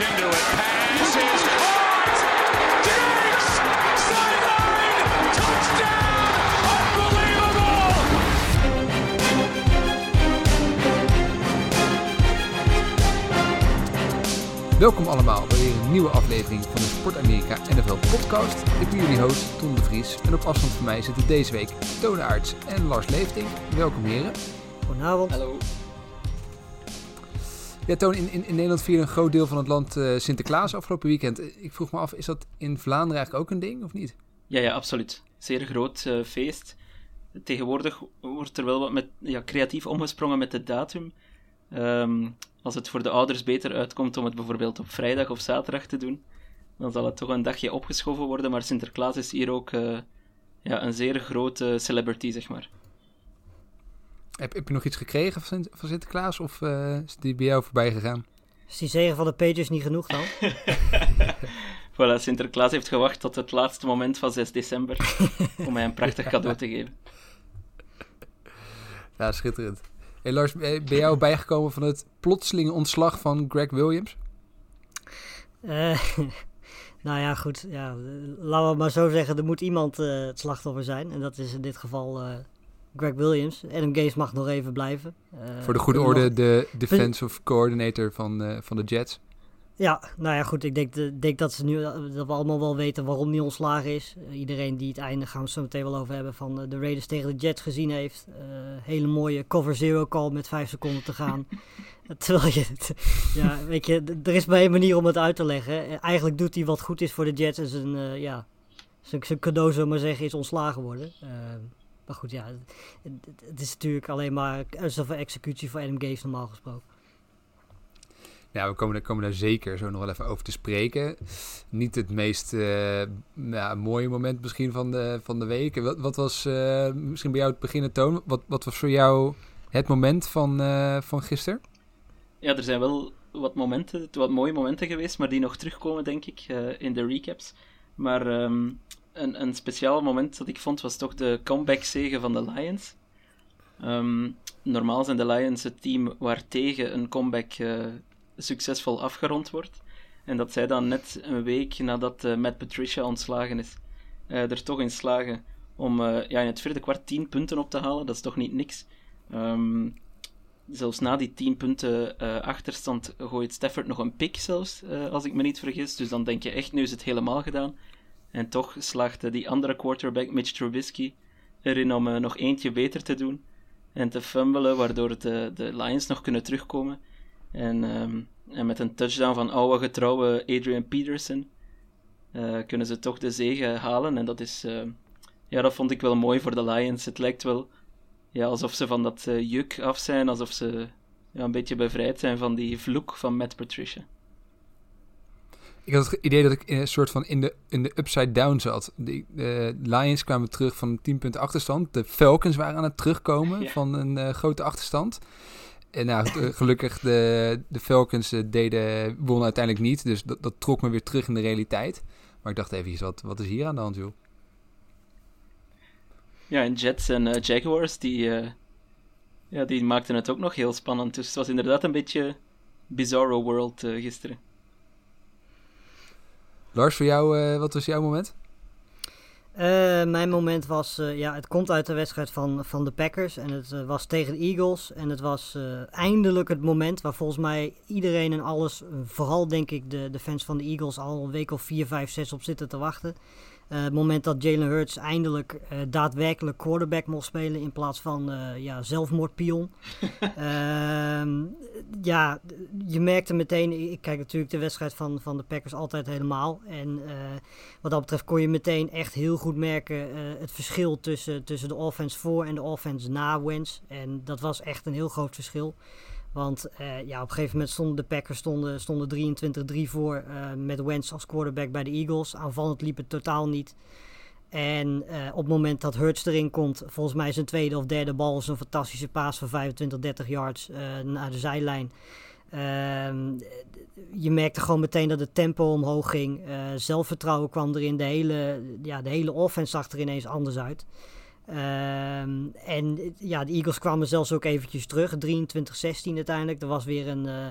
into it. Pass is caught. Diggs! Sideline! Touchdown! Unbelievable! Welkom allemaal bij weer een nieuwe aflevering van de Sport Amerika NFL podcast. Ik ben jullie host Ton de Vries en op afstand van mij zitten deze week Tone Aerts en Lars Leefting. Welkom heren. Goedenavond. Hallo. Ja Toon, in, in, in Nederland vierde een groot deel van het land eh, Sinterklaas afgelopen weekend. Ik vroeg me af, is dat in Vlaanderen eigenlijk ook een ding of niet? Ja, ja, absoluut. Zeer groot eh, feest. Tegenwoordig wordt er wel wat met, ja, creatief omgesprongen met de datum. Ehm, als het voor de ouders beter uitkomt om het bijvoorbeeld op vrijdag of zaterdag te doen, dan zal het toch een dagje opgeschoven worden. Maar Sinterklaas is hier ook eh, ja, een zeer grote celebrity, zeg maar. Heb, heb je nog iets gekregen van, van Sinterklaas of eh, is die bij jou voorbij gegaan? Is die zegen van de Patriots niet genoeg dan? Voilà, Sinterklaas heeft gewacht tot het laatste moment van 6 december om mij een prachtig cadeau te geven. Ja, schitterend. Hey Lars, ben jou bijgekomen van het plotselinge ontslag van Greg Williams? Eh, nou ja, goed. Ja, laten we maar zo zeggen. Er moet iemand eh, het slachtoffer zijn. En dat is in dit geval eh, Greg Williams. Adam Gaze mag nog even blijven. Eh, Voor de goede orde, de defensive coordinator van, eh, van de Jets. Ja, nou ja, goed. Ik denk, de- denk dat, ze nu, dat we allemaal wel weten waarom die ontslagen is. Eh, iedereen die het einde, gaan we het zo meteen wel over hebben, van eh, de Raiders tegen de Jets gezien heeft. Eh, hele mooie cover zero call met vijf seconden te gaan. Terwijl je, het- ja, weet je, er is maar één manier om het uit te leggen. Eh, Eigenlijk doet hij wat goed is voor de Jets en zijn, eh, ja, zijn, zijn cadeau, zullen we maar zeggen, is ontslagen worden. Eh, maar goed, ja, het, is natuurlijk alleen maar zoveel executie voor Adam Gaze normaal gesproken. Ja, we komen, daar- komen daar zeker zo nog wel even over te spreken. Niet het meest eh, ja, mooie moment misschien van de, van de week. Wat, wat was eh, misschien bij jou het beginnen toon? Wat, wat was voor jou het moment van, eh, van gisteren? Ja, er zijn wel wat momenten, wat mooie momenten geweest, maar die nog terugkomen, denk ik, eh, in de recaps. Maar ehm, een, een speciaal moment dat ik vond was toch de comeback-zege van de Lions. Ehm, normaal zijn de Lions het team waartegen een comeback eh, succesvol afgerond wordt. En dat zij dan net een week nadat eh, Matt Patricia ontslagen is, eh, er toch in slagen om ja, in het vierde kwart 10 punten op te halen. Dat is toch niet niks. Ehm, zelfs na die 10 punten achterstand gooit Stafford nog een pick zelfs, als ik me niet vergis. Dus dan denk je echt, nu is het helemaal gedaan. En toch slaagt eh, die andere quarterback, Mitch Trubisky, erin om eh, nog eentje beter te doen. En te fumbelen, waardoor de, de Lions nog kunnen terugkomen. En, ehm, en met een touchdown van oude getrouwe Adrian Peterson eh, kunnen ze toch de zege halen. En dat is, eh, ja, dat vond ik wel mooi voor de Lions. Het lijkt wel ja, alsof ze van dat eh, juk af zijn, alsof ze ja, een beetje bevrijd zijn van die vloek van Matt Patricia. Ik had het idee dat ik een soort van in de, in de upside down zat. De, de Lions kwamen terug van een 10 punten achterstand. De Falcons waren aan het terugkomen Ja. van een eh, grote achterstand. En nou, eh, gelukkig de, de Falcons eh, deden, wonnen uiteindelijk niet. Dus dat, dat trok me weer terug in de realiteit. Maar ik dacht even, wat, wat is hier aan de hand, joh? Ja, en Jets en eh, Jaguars, die, eh, ja, die maakten het ook nog heel spannend. Dus het was inderdaad een beetje bizarro world eh, gisteren. Lars, voor jou, eh, wat was jouw moment? Eh, mijn moment was, eh, ja, het komt uit de wedstrijd van, van de Packers en het was tegen de Eagles. En het was eindelijk het moment waar volgens mij iedereen en alles, vooral denk ik de, de fans van de Eagles, al een week of 4, 5, 6 op zitten te wachten. Eh, het moment dat Jalen Hurts eindelijk eh, daadwerkelijk quarterback mocht spelen in plaats van eh, ja, zelfmoordpion. Ehm, ja, je merkte meteen, ik kijk natuurlijk de wedstrijd van, van de Packers altijd helemaal. En wat dat betreft kon je meteen echt heel goed merken het verschil tussen, tussen de offense voor en de offense na Wentz. En dat was echt een heel groot verschil. Want eh, ja, op een gegeven moment stonden de Packers stonden, stonden 23-3 voor eh, met Wentz als quarterback bij de Eagles. Aanvallend liep het totaal niet. En eh, op het moment dat Hurts erin komt, volgens mij zijn tweede of derde bal is een fantastische paas van 25, 30 yards naar de zijlijn. Ehm, je merkte gewoon meteen dat het tempo omhoog ging. Zelfvertrouwen kwam erin. De hele, ja, de hele offense zag er ineens anders uit. Ehm, en ja, de Eagles kwamen zelfs ook eventjes terug. 23-16 uiteindelijk. Er was weer een, eh,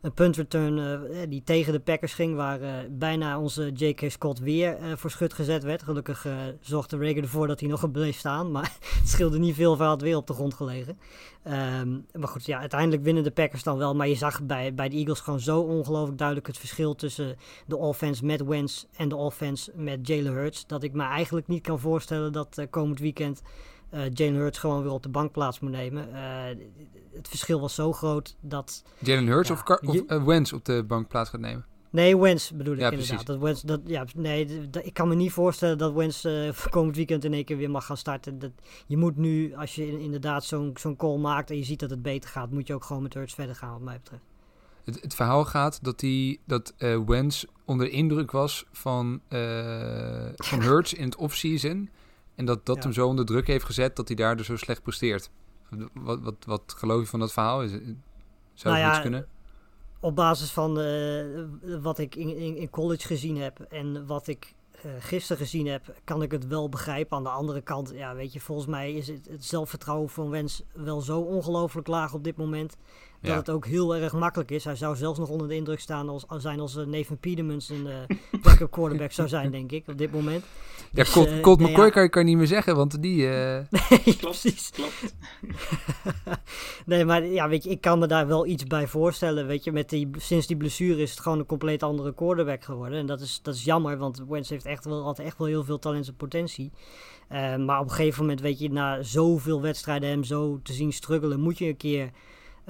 een punt return eh, die tegen de Packers ging, waar eh, bijna onze J.K. Scott weer eh, voor schut gezet werd. Gelukkig zorgde Rager ervoor dat hij nog bleef staan, maar het scheelde niet veel, hij had weer op de grond gelegen. Ehm, maar goed, ja, uiteindelijk winnen de Packers dan wel, maar je zag bij, bij de Eagles gewoon zo ongelooflijk duidelijk het verschil tussen de offense met Wentz en de offense met Jalen Hurts, dat ik me eigenlijk niet kan voorstellen dat komend weekend eh Jalen Hurts gewoon weer op de bank plaats moet nemen. Eh, het verschil was zo groot dat Jalen Hurts Ja, of, Car- of je- eh, Wentz op de bank plaats gaat nemen? Nee, Wens bedoel ik Ja, inderdaad. precies. Dat Wens, dat, ja, nee, ik kan me niet voorstellen dat Wens eh, komend weekend in één keer weer mag gaan starten. Dat, je moet nu, als je in- inderdaad zo'n zo'n call maakt en je ziet dat het beter gaat, moet je ook gewoon met Hurts verder gaan, wat mij betreft. Het, het verhaal gaat dat, die, dat eh Wentz onder de indruk was van, eh van Hurts in het offseason. En dat dat Ja. hem zo onder druk heeft gezet dat hij daardoor zo slecht presteert. Wat, wat, wat geloof je van dat verhaal? Is, het- zou Nou iets kunnen? Op basis van eh, wat ik in, in, in college gezien heb en wat ik eh, gisteren gezien heb, kan ik het wel begrijpen. Aan de andere kant, ja, weet je, volgens mij is het, het zelfvertrouwen van Wens wel zo ongelooflijk laag op dit moment. Dat Ja. het ook heel erg makkelijk is. Hij zou zelfs nog onder de indruk staan als, als zijn als uh, Nathan Petermans een uh, backup quarterback zou zijn, denk ik, op dit moment. Ja, Dus, Colt, eh, Colt nee, McCoy ja. kan je kan je niet meer zeggen, want die... eh, Nee, Klopt, precies. klopt. nee, maar ja, weet je, ik kan me daar wel iets bij voorstellen. Weet je, met die, sinds die blessure is het gewoon een compleet andere quarterback geworden. En dat is, dat is jammer, want Wentz heeft echt wel, had echt wel heel veel talent en potentie. Uh, maar op een gegeven moment, weet je, na zoveel wedstrijden hem zo te zien struggelen, moet je een keer uh,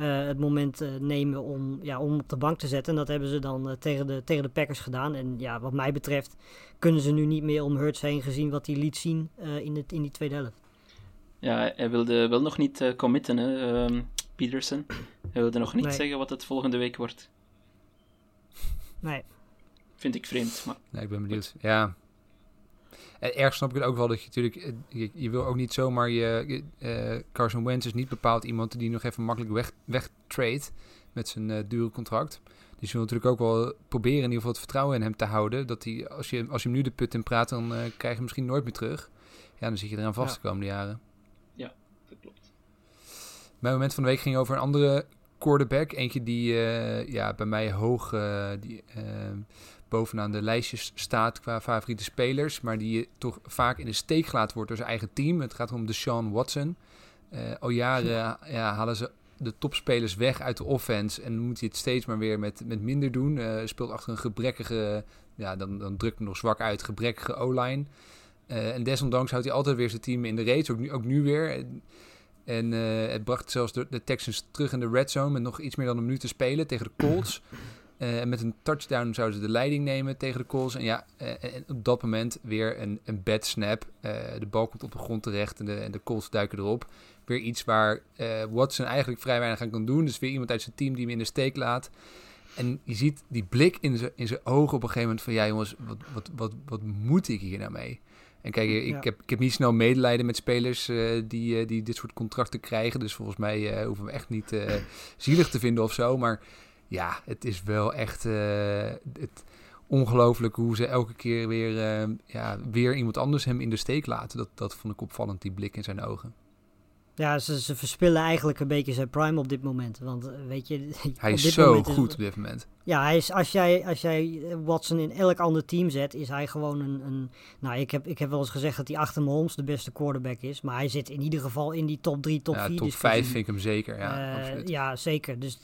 het moment uh, nemen om, ja, om op de bank te zetten. En dat hebben ze dan uh, tegen, de, tegen de Packers gedaan. En ja, wat mij betreft kunnen ze nu niet meer om Hurts heen gezien wat hij liet zien uh, in, het, in die tweede helft. Ja, hij wilde wel nog niet uh, committen, hè, um, Peterson. Hij wilde nog niet Nee. zeggen wat het volgende week wordt. Nee. Vind ik vreemd, maar... Nee, ik ben benieuwd. Ja. En erg snap ik het ook wel dat je natuurlijk... eh, Je, je wil ook niet zomaar je... je uh, Carson Wentz is niet bepaald iemand die nog even makkelijk weg, wegtrade met zijn uh, dure contract. Dus je wil natuurlijk ook wel proberen in ieder geval het vertrouwen in hem te houden. Dat hij, als je, als je hem nu de put in praat, dan uh, krijg je hem misschien nooit meer terug. Ja, dan zit je eraan vast Ja. de komende jaren. Ja, dat klopt. Mijn moment van de week ging over een andere quarterback. Eentje die uh, ja, bij mij hoog uh, die, bovenaan de lijstjes staat qua favoriete spelers. Maar die toch vaak in de steek gelaten wordt door zijn eigen team. Het gaat om Deshaun Watson. Uh, al jaren ja, halen ze de topspelers weg uit de offense. En moet hij het steeds maar weer met, met minder doen. Uh, speelt achter een gebrekkige, ja, dan, dan drukt hij nog zwak uit, gebrekkige O-line. Uh, en desondanks houdt hij altijd weer zijn team in de race. Ook nu, ook nu weer. En uh, het bracht zelfs de, de, Texans terug in de red zone met nog iets meer dan een minuut te spelen tegen de Colts. Uh, met een touchdown zouden ze de leiding nemen tegen de Colts. En ja, uh, en op dat moment weer een, een bad snap. Uh, de bal komt op de grond terecht en de, en de Colts duiken erop. Weer iets waar Watson eigenlijk vrij weinig aan kan doen. Dus weer iemand uit zijn team die hem in de steek laat. En je ziet die blik in zijn in ogen op een gegeven moment van... ja jongens, wat, wat, wat, wat moet ik hier nou mee? En kijk, ik, Ja. heb, ik heb niet snel medelijden met spelers uh, die, uh, die dit soort contracten krijgen. Dus volgens mij uh, hoeven we echt niet zielig te vinden of zo. Maar ja, het is wel echt uh, het, ongelooflijk hoe ze elke keer weer, uh, ja, weer iemand anders hem in de steek laten. Dat, dat vond ik opvallend, die blik in zijn ogen. Ja, ze, ze verspillen eigenlijk een beetje zijn prime op dit moment. Want uh, weet je... Hij is zo goed op dit moment. Ja, hij is, als, jij, als jij Watson in elk ander team zet, is hij gewoon een... een nou, ik heb, ik heb wel eens gezegd dat hij achter Mahomes de beste quarterback is. Maar hij zit in ieder geval in die top 3, top 4 ja, top 5 vind ik hem zeker, ja, uh, absoluut. Ja, zeker. Dus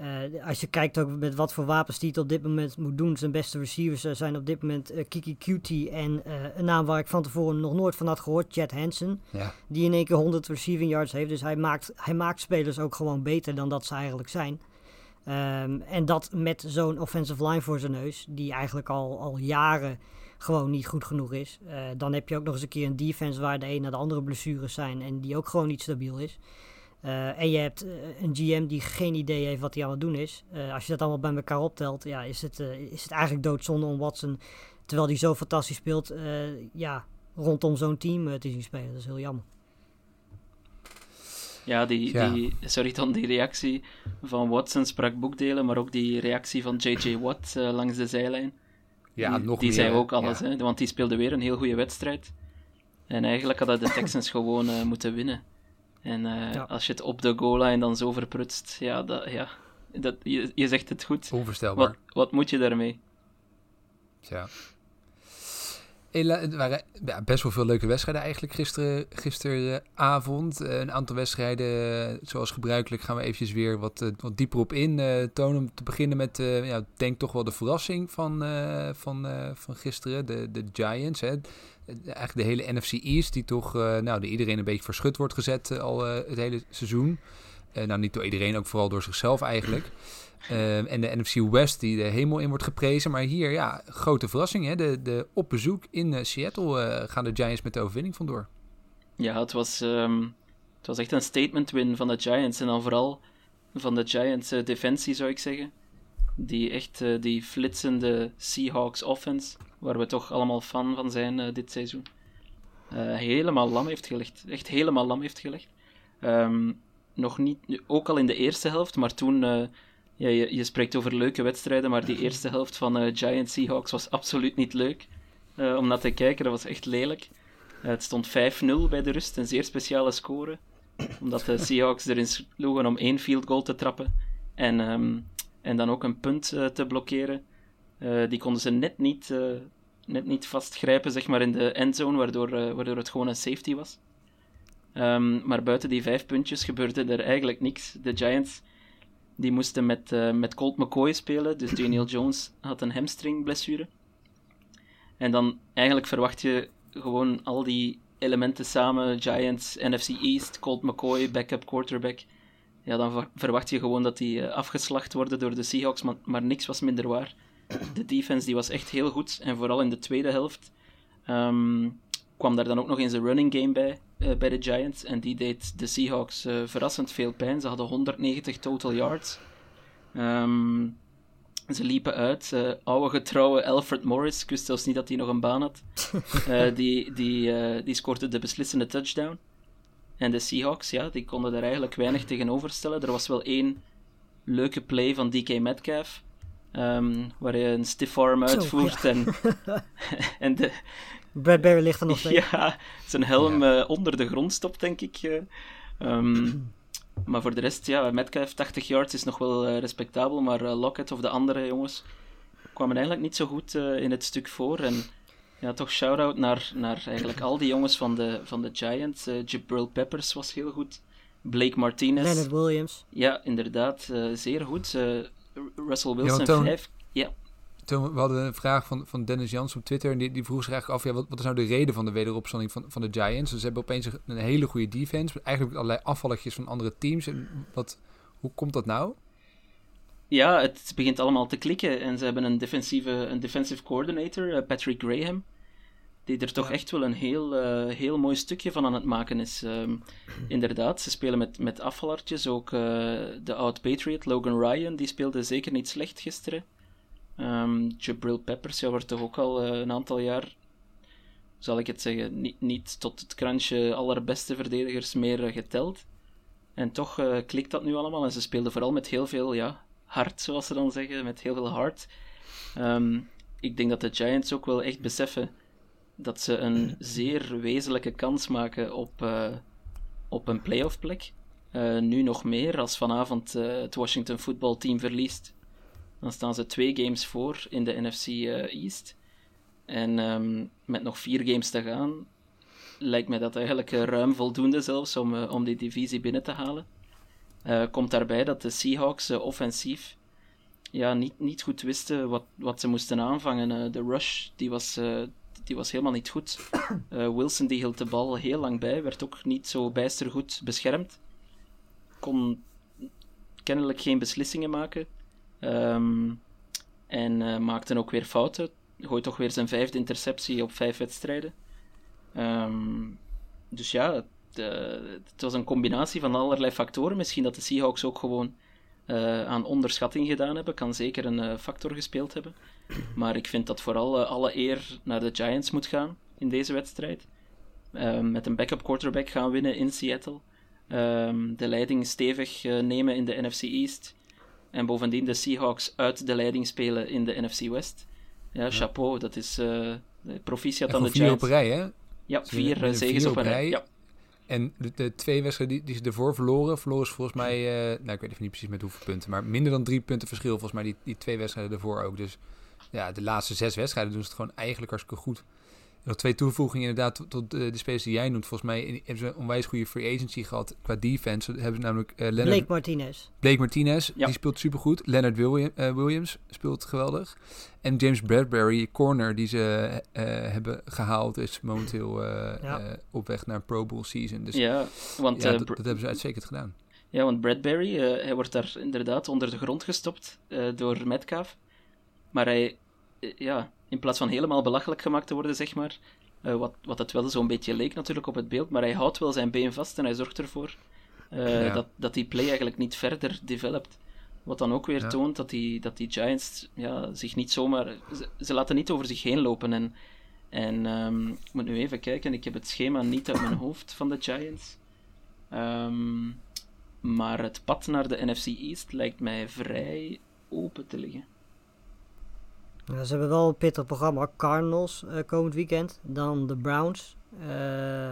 uh, als je kijkt ook met wat voor wapens hij het op dit moment moet doen. Zijn beste receivers zijn op dit moment uh, Kiki Cutie en een naam waar ik van tevoren nog nooit van had gehoord, Chad Hansen. Ja. Die in één keer 100 receiving yards heeft. Dus hij maakt, hij maakt spelers ook gewoon beter dan dat ze eigenlijk zijn. Um, en dat met zo'n offensive line voor zijn neus, die eigenlijk al, al jaren gewoon niet goed genoeg is. Uh, dan heb je ook nog eens een keer een defense waar de een naar de andere blessures zijn en die ook gewoon niet stabiel is. Uh, en je hebt uh, een GM die geen idee heeft wat hij aan het doen is. Als je dat allemaal bij elkaar optelt, ja, is, het, is het eigenlijk doodzonde om Watson, terwijl hij zo fantastisch speelt, ja, rondom zo'n team te zien spelen. Dat is heel jammer. Ja, die, Ja. die, sorry dan, die reactie van Watson sprak boekdelen, maar ook die reactie van J.J. Watt uh, langs de zijlijn. Ja, die, nog die meer, zei ook alles, ja. hè, want die speelde weer een heel goede wedstrijd. En eigenlijk hadden de Texans gewoon uh, moeten winnen. En uh, Ja. als je het op de goal line dan zo verprutst, ja, dat, ja, Dat, je, je zegt het goed. Onvoorstelbaar. Wat, wat moet je daarmee? Ja. Hela- Het waren ja, best wel veel leuke wedstrijden eigenlijk gisteren, gisteravond. Eh, een aantal wedstrijden, eh, zoals gebruikelijk, gaan we eventjes weer wat, eh, wat dieper op in. eh tonen om te beginnen met, eh, ja, denk toch wel de verrassing van, eh, van, eh, van gisteren, de, de Giants. Hè. Eigenlijk de hele NFC East, die toch eh, nou, door iedereen een beetje verschut wordt gezet eh, al eh, het hele seizoen. Eh, nou, niet door iedereen, ook vooral door zichzelf eigenlijk. Eh, en de NFC West die de hemel in wordt geprezen. Maar hier, ja, grote verrassing. Hè? De, de op bezoek in eh, Seattle eh, gaan de Giants met de overwinning vandoor. Ja, het was, ehm, het was echt een statement win van de Giants. En dan vooral van de Giants eh, defensie, zou ik zeggen. Die echt die flitsende Seahawks offense, waar we toch allemaal fan van zijn dit seizoen. helemaal lam heeft gelegd. Echt helemaal lam heeft gelegd. Ehm, nog niet, ook al in de eerste helft, maar toen... ja, je, je spreekt over leuke wedstrijden, maar die eerste helft van eh Giants Seahawks was absoluut niet leuk. eh, om naar te kijken, dat was echt lelijk. Eh, het stond 5-0 bij de rust, een zeer speciale score. Omdat de Seahawks erin sloegen om één field goal te trappen. En, ehm, en dan ook een punt te blokkeren. Die konden ze net niet, net niet vastgrijpen zeg maar, in de endzone, waardoor, waardoor het gewoon een safety was. Ehm, maar buiten die vijf puntjes gebeurde er eigenlijk niks. De Giants die moesten met, eh, met Colt McCoy spelen, dus Daniel Jones had een hamstringblessure. En dan eigenlijk verwacht je gewoon al die elementen samen, Giants, NFC East, Colt McCoy, backup quarterback. Ja, dan ver- verwacht je gewoon dat die eh, afgeslacht worden door de Seahawks, maar, maar niks was minder waar. De defense die was echt heel goed, en vooral in de tweede helft ehm, kwam daar dan ook nog eens een running game bij, eh, bij de Giants, en die deed de Seahawks eh, verrassend veel pijn. Ze hadden 190 total yards. Ehm, ze liepen uit. eh, oude getrouwe Alfred Morris, ik wist zelfs niet dat hij nog een baan had. Die, die, die scoorde de beslissende touchdown. En de Seahawks, ja, die konden daar eigenlijk weinig tegenover stellen. Er was wel één leuke play van DK Metcalf, ehm, waar hij een stiff arm uitvoert en, en de, Bradbury ligt er nog steeds. ja, zijn helm eh, onder de grond stopt, denk ik. eh. Ehm, maar voor de rest, ja, Metcalf 80 yards is nog wel eh, respectabel, maar eh, Lockett of de andere jongens kwamen eigenlijk niet zo goed eh, in het stuk voor. En ja, toch shout-out naar, naar eigenlijk al die jongens van de, van de Giants. Jabril Peppers was heel goed. Blake Martinez. Leonard Williams. Ja, inderdaad, eh, zeer goed. Russell Wilson Toon- 5. Toen, we hadden een vraag van, van Dennis Jans op Twitter. En die, die vroeg zich eigenlijk af: ja, wat, wat is nou de reden van de wederopstanding van, van de Giants? Dus ze hebben opeens een, hele goede defense. Eigenlijk allerlei afvalletjes van andere teams. En wat, hoe komt dat nou? Ja, het begint allemaal te klikken. En ze hebben een defensieve, een defensive coordinator, eh, Patrick Graham, die er toch echt wel een heel, eh, heel mooi stukje van aan het maken is. Ehm, inderdaad, ze spelen met, met afvallertjes. Ook eh, de oud-Patriot, Logan Ryan, die speelde zeker niet slecht gisteren. Ehm Jabril Peppers, ja, wordt toch ook al eh, een aantal jaar, zal ik het zeggen, niet, niet tot het krantje allerbeste verdedigers meer eh, geteld. En toch eh, klikt dat nu allemaal. En ze speelden vooral met heel veel ja, hart, zoals ze dan zeggen, met heel veel hart. Ehm, ik denk dat de Giants ook wel echt beseffen dat ze een zeer wezenlijke kans maken op, op een playoff plek. Nu nog meer als vanavond het Washington voetbalteam verliest. Dan staan ze twee games voor in de NFC eh, East. En ehm, met nog vier games te gaan, lijkt mij dat eigenlijk ruim voldoende zelfs om, eh, om die divisie binnen te halen. Eh, komt daarbij dat de Seahawks offensief ja, niet, niet goed wisten wat, wat ze moesten aanvangen. De rush die was, die was helemaal niet goed. Wilson die hield de bal heel lang bij, werd ook niet zo bijster goed beschermd. Kon kennelijk geen beslissingen maken. Ehm, en maakte ook weer fouten. Gooit toch weer zijn vijfde interceptie op vijf wedstrijden. Ehm, dus ja, het, eh, het was een combinatie van allerlei factoren. Misschien dat de Seahawks ook gewoon eh, aan onderschatting gedaan hebben. Kan zeker een factor gespeeld hebben. Maar ik vind dat vooral alle eer naar de Giants moet gaan in deze wedstrijd. Ehm, met een backup quarterback gaan winnen in Seattle. De leiding stevig nemen in de NFC East. En bovendien de Seahawks uit de leiding spelen in de NFC West. Ja, chapeau. Dat is eh proficiat aan de gewoon vier op Giants. rij, hè? Ja, vier eh, zegens vier op een rij. Ja. En de, de twee wedstrijden die, die ze ervoor verloren, verloren ze volgens mij, uh, nou ik weet even niet precies met hoeveel punten, maar minder dan drie punten verschil volgens mij die, die twee wedstrijden ervoor ook. Dus ja, de laatste zes wedstrijden doen ze het gewoon eigenlijk hartstikke goed. Nog twee toevoegingen inderdaad tot, tot de, de spelers die jij noemt. Volgens mij hebben ze een onwijs goede free agency gehad qua defense. Hebben ze namelijk uh, Leonard... Blake Martinez. Blake Martinez, ja. die speelt supergoed. Leonard William, uh, Williams speelt geweldig. En James Bradbury, corner, die ze uh, hebben gehaald, is momenteel ja. op weg naar een Pro Bowl season. Dus ja, want, ja, dat, dat, hebben ze uitstekend gedaan. Ja, want Bradbury, hij wordt daar inderdaad onder de grond gestopt door Metcalf. Maar hij, ja, in plaats van helemaal belachelijk gemaakt te worden, zeg maar. Uh, wat, wat het wel zo'n beetje leek natuurlijk op het beeld, maar hij houdt wel zijn been vast en hij zorgt ervoor uh, ja. dat, dat die play eigenlijk niet verder developt. Wat dan ook weer ja. toont dat die, dat die Giants ja, zich niet zomaar. Ze, ze laten niet over zich heen lopen. En, en um, ik moet nu even kijken, ik heb het schema niet uit mijn hoofd van de Giants. Um, maar het pad naar de NFC East lijkt mij vrij open te liggen. Ze hebben wel een pittig programma. Cardinals uh, komend weekend. Dan de Browns. Uh,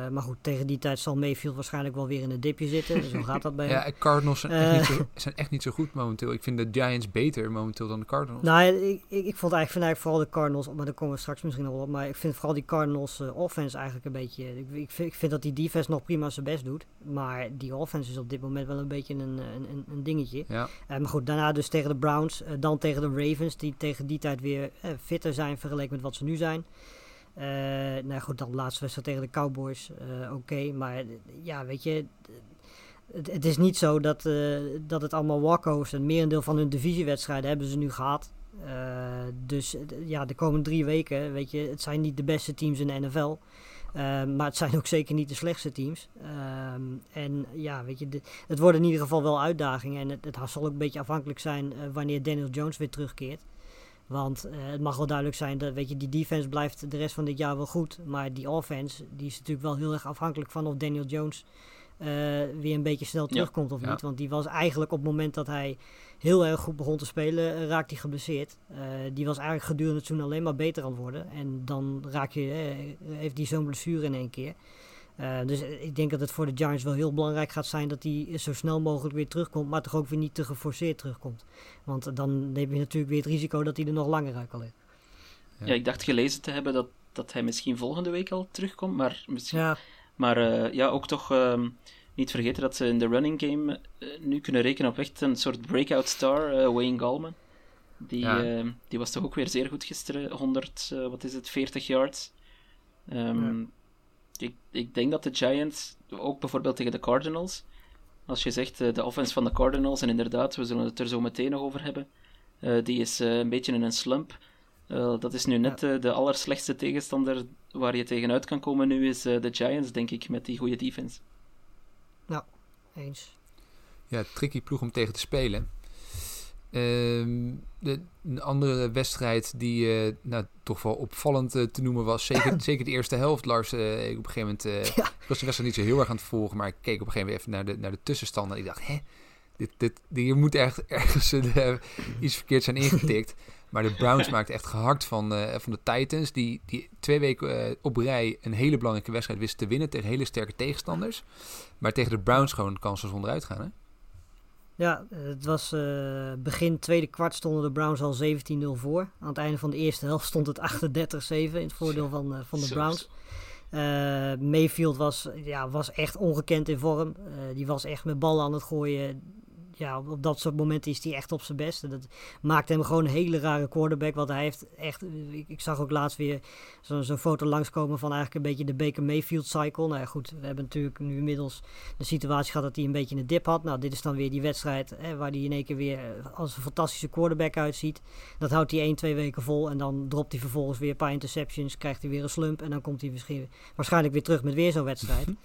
maar goed, tegen die tijd zal Mayfield waarschijnlijk wel weer in een dipje zitten. Dus hoe gaat dat bij Ja, Cardinals zijn, echt niet zo, zijn echt niet zo goed momenteel. Ik vind de Giants beter momenteel dan de Cardinals. Nou, ik, ik, ik vond eigenlijk, vind eigenlijk vooral de Cardinals, maar daar komen we straks misschien nog op. Maar ik vind vooral die Cardinals uh, offense eigenlijk een beetje... Ik, ik, vind, ik vind dat die defense nog prima zijn best doet. Maar die offense is op dit moment wel een beetje een, een, een, dingetje. Ja. Maar goed, daarna dus tegen de Browns. dan tegen de Ravens, die tegen die tijd weer fitter zijn vergeleken met wat ze nu zijn. Uh, nou goed, dan laatste wedstrijd tegen de Cowboys. Uh, Oké, maar ja, weet je. Het, is niet zo dat, uh, dat het allemaal walkovers en merendeel van hun divisiewedstrijden hebben ze nu gehad. dus ja, de komende drie weken, weet je, het zijn niet de beste teams in de NFL. maar het zijn ook zeker niet de slechtste teams. en ja, weet je, het worden in ieder geval wel uitdagingen. En het zal ook een beetje afhankelijk zijn wanneer Daniel Jones weer terugkeert. Want uh, het mag wel duidelijk zijn dat weet je, die defense blijft de rest van dit jaar wel goed. Maar die offense die is natuurlijk wel heel erg afhankelijk van of Daniel Jones uh, weer een beetje snel terugkomt ja. of niet. Want die was eigenlijk op het moment dat hij heel erg goed begon te spelen, uh, raakt hij geblesseerd. die was eigenlijk gedurende het seizoen alleen maar beter aan het worden. En dan raak je, heeft hij zo'n blessure in één keer. Uh, dus ik denk dat het voor de Giants wel heel belangrijk gaat zijn dat hij zo snel mogelijk weer terugkomt, maar toch ook weer niet te geforceerd terugkomt. Want dan neem je natuurlijk weer het risico dat hij er nog langer uit kan liggen. Ja. ja, ik dacht gelezen te hebben dat, dat hij misschien volgende week al terugkomt, maar, misschien, ja. maar uh, ja, ook toch uh, niet vergeten dat ze in de running game uh, nu kunnen rekenen op echt een soort breakout star, Wayne Gallman. Die, ja. die was toch ook weer zeer goed gisteren, 100, wat is het, 40 yards. Um, ik, ik denk dat de Giants, ook bijvoorbeeld tegen de Cardinals, als je zegt uh, de offense van de Cardinals, en inderdaad, we zullen het er zo meteen nog over hebben, uh, die is uh, een beetje in een slump. dat is nu net ja. de allerslechtste tegenstander waar je tegenuit kan komen nu, is de Giants, denk ik, met die goede defense. Ja, eens. Ja, tricky ploeg om tegen te spelen. Uh, de, een andere wedstrijd die uh, nou, toch wel opvallend uh, te noemen was, zeker, zeker de eerste helft, Lars. Uh, ik op een gegeven moment, ja. was de wedstrijd niet zo heel erg aan het volgen, maar ik keek op een gegeven moment even naar de, naar de tussenstand en ik dacht, hè, dit, dit, hier moet echt ergens iets verkeerd zijn ingetikt. Maar de Browns maakten echt gehakt van, van de Titans, die, die twee weken op rij een hele belangrijke wedstrijd wisten te winnen tegen hele sterke tegenstanders. Maar tegen de Browns gewoon kansen zonder uitgaan, hè? Ja, het was uh, begin tweede kwart stonden de Browns al 17-0 voor. Aan het einde van de eerste helft stond het 38-7 in het voordeel van, uh, van de Browns. Uh, Mayfield was, ja, was echt ongekend in vorm. die was echt met ballen aan het gooien ja, op dat soort momenten is hij echt op zijn best. dat maakt hem gewoon een hele rare quarterback. Want hij heeft echt. Ik, zag ook laatst weer zo'n zo foto langskomen van eigenlijk een beetje de Baker Mayfield cycle. Nou ja, goed, we hebben natuurlijk nu inmiddels de situatie gehad dat hij een beetje een dip had. Nou, dit is dan weer die wedstrijd hè, waar hij in één keer weer als een fantastische quarterback uitziet. Dat houdt hij 1, 2 weken vol. En dan dropt hij vervolgens weer een paar interceptions. Krijgt hij weer een slump. En dan komt hij misschien waarschijnlijk weer terug met weer zo'n wedstrijd.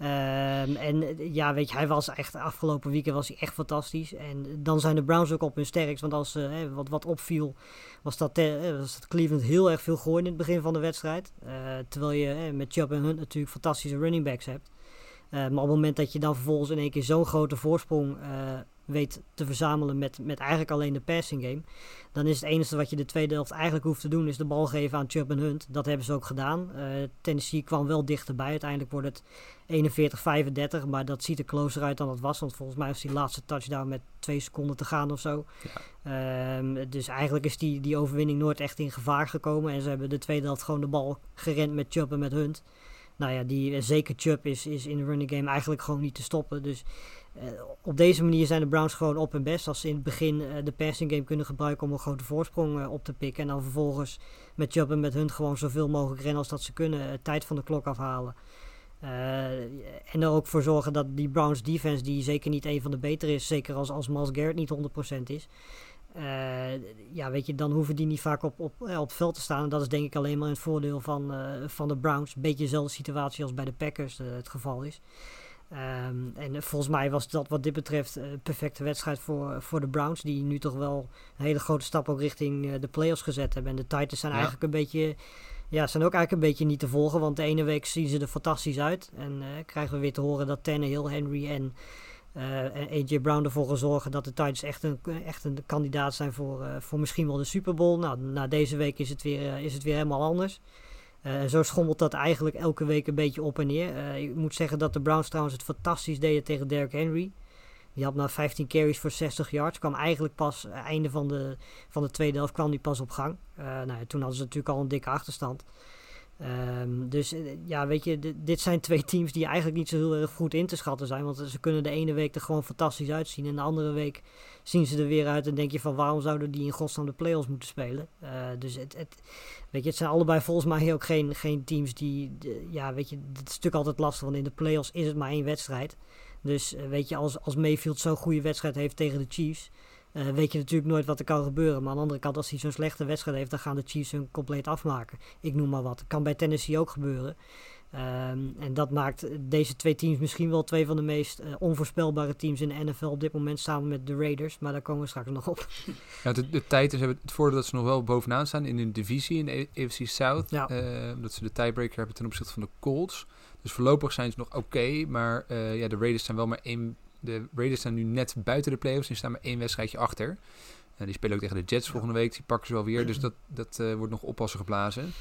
Um, en ja, weet je, hij was echt afgelopen weekend was hij echt fantastisch. En dan zijn de Browns ook op hun sterkst. Want als uh, wat, wat opviel, was dat, uh, was Cleveland heel erg veel gooien in het begin van de wedstrijd. Uh, terwijl je met Chubb en Hunt natuurlijk fantastische running backs hebt. maar op het moment dat je dan vervolgens in één keer zo'n grote voorsprong weet te verzamelen met, met eigenlijk alleen de passing game. Dan is het enige wat je de tweede helft eigenlijk hoeft te doen, is de bal geven aan Chubb en Hunt. Dat hebben ze ook gedaan. Uh, Tennessee kwam wel dichterbij. Uiteindelijk wordt het 41-35, maar dat ziet er closer uit dan het was. Want volgens mij was die laatste touchdown met twee seconden te gaan of zo. Ja. Um, dus eigenlijk is die, die overwinning nooit echt in gevaar gekomen. En ze hebben de tweede helft gewoon de bal gerend met Chubb en met Hunt nou ja, die uh, zeker Chubb is, is in de running game eigenlijk gewoon niet te stoppen. Dus op deze manier zijn de Browns gewoon op hun best. Als ze in het begin uh, de passing game kunnen gebruiken om een grote voorsprong op te pikken. En dan vervolgens met Chubb en met Hunt gewoon zoveel mogelijk rennen als dat ze kunnen. tijd van de klok afhalen. en er ook voor zorgen dat die Browns defense, die zeker niet een van de betere is, zeker als, als Miles Garrett niet 100% is, ja, weet je, dan hoeven die niet vaak op, op, op het veld te staan. En dat is denk ik alleen maar het voordeel van, van de Browns. Een beetje dezelfde situatie als bij de Packers het geval is. Um, en volgens mij was dat wat dit betreft een perfecte wedstrijd voor, voor de Browns. Die nu toch wel een hele grote stap ook richting de playoffs gezet hebben. En de Titans zijn ja. eigenlijk een beetje... Ja, zijn ook eigenlijk een beetje niet te volgen. Want de ene week zien ze er fantastisch uit. En krijgen we weer te horen dat Tannehill, Henry en... Uh, AJ Brown ervoor zorgen dat de Titans echt een, echt een kandidaat zijn voor, uh, voor misschien wel de Super Bowl. Nou, na deze week is het weer, is het weer helemaal anders. Zo schommelt dat eigenlijk elke week een beetje op en neer. ik moet zeggen dat de Browns trouwens het fantastisch deden tegen Derrick Henry. Die had maar 15 carries voor 60 yards. Kwam eigenlijk pas einde van de, van de tweede helft kwam die pas op gang. nou, toen hadden ze natuurlijk al een dikke achterstand. Um, dus ja, weet je, dit zijn twee teams die eigenlijk niet zo heel erg goed in te schatten zijn. Want ze kunnen de ene week er gewoon fantastisch uitzien. En de andere week zien ze er weer uit en denk je van waarom zouden die in godsnaam de playoffs moeten spelen. Uh, dus het, het, weet je, het zijn allebei volgens mij ook geen, geen teams die, ja, weet je, het is natuurlijk altijd lastig. Want in de playoffs is het maar één wedstrijd. Dus uh, weet je, als, als Mayfield zo'n goede wedstrijd heeft tegen de Chiefs uh, weet je natuurlijk nooit wat er kan gebeuren. Maar aan de andere kant, als hij zo'n slechte wedstrijd heeft, dan gaan de Chiefs hem compleet afmaken. Ik noem maar wat. kan bij Tennessee ook gebeuren. Um, en dat maakt deze twee teams misschien wel twee van de meest uh, onvoorspelbare teams in de NFL op dit moment samen met de Raiders. Maar daar komen we straks nog op. Ja, de, de Titans hebben het voordeel dat ze nog wel bovenaan staan in hun divisie in de AFC South. Ja. Uh, omdat ze de tiebreaker hebben ten opzichte van de Colts. Dus voorlopig zijn ze nog oké. Okay, maar uh, ja, de Raiders zijn wel maar één de Raiders staan nu net buiten de playoffs. Die staan maar één wedstrijdje achter. Uh, die spelen ook tegen de Jets volgende week. Die pakken ze wel weer. Dus dat, dat uh, wordt nog oppassen geblazen.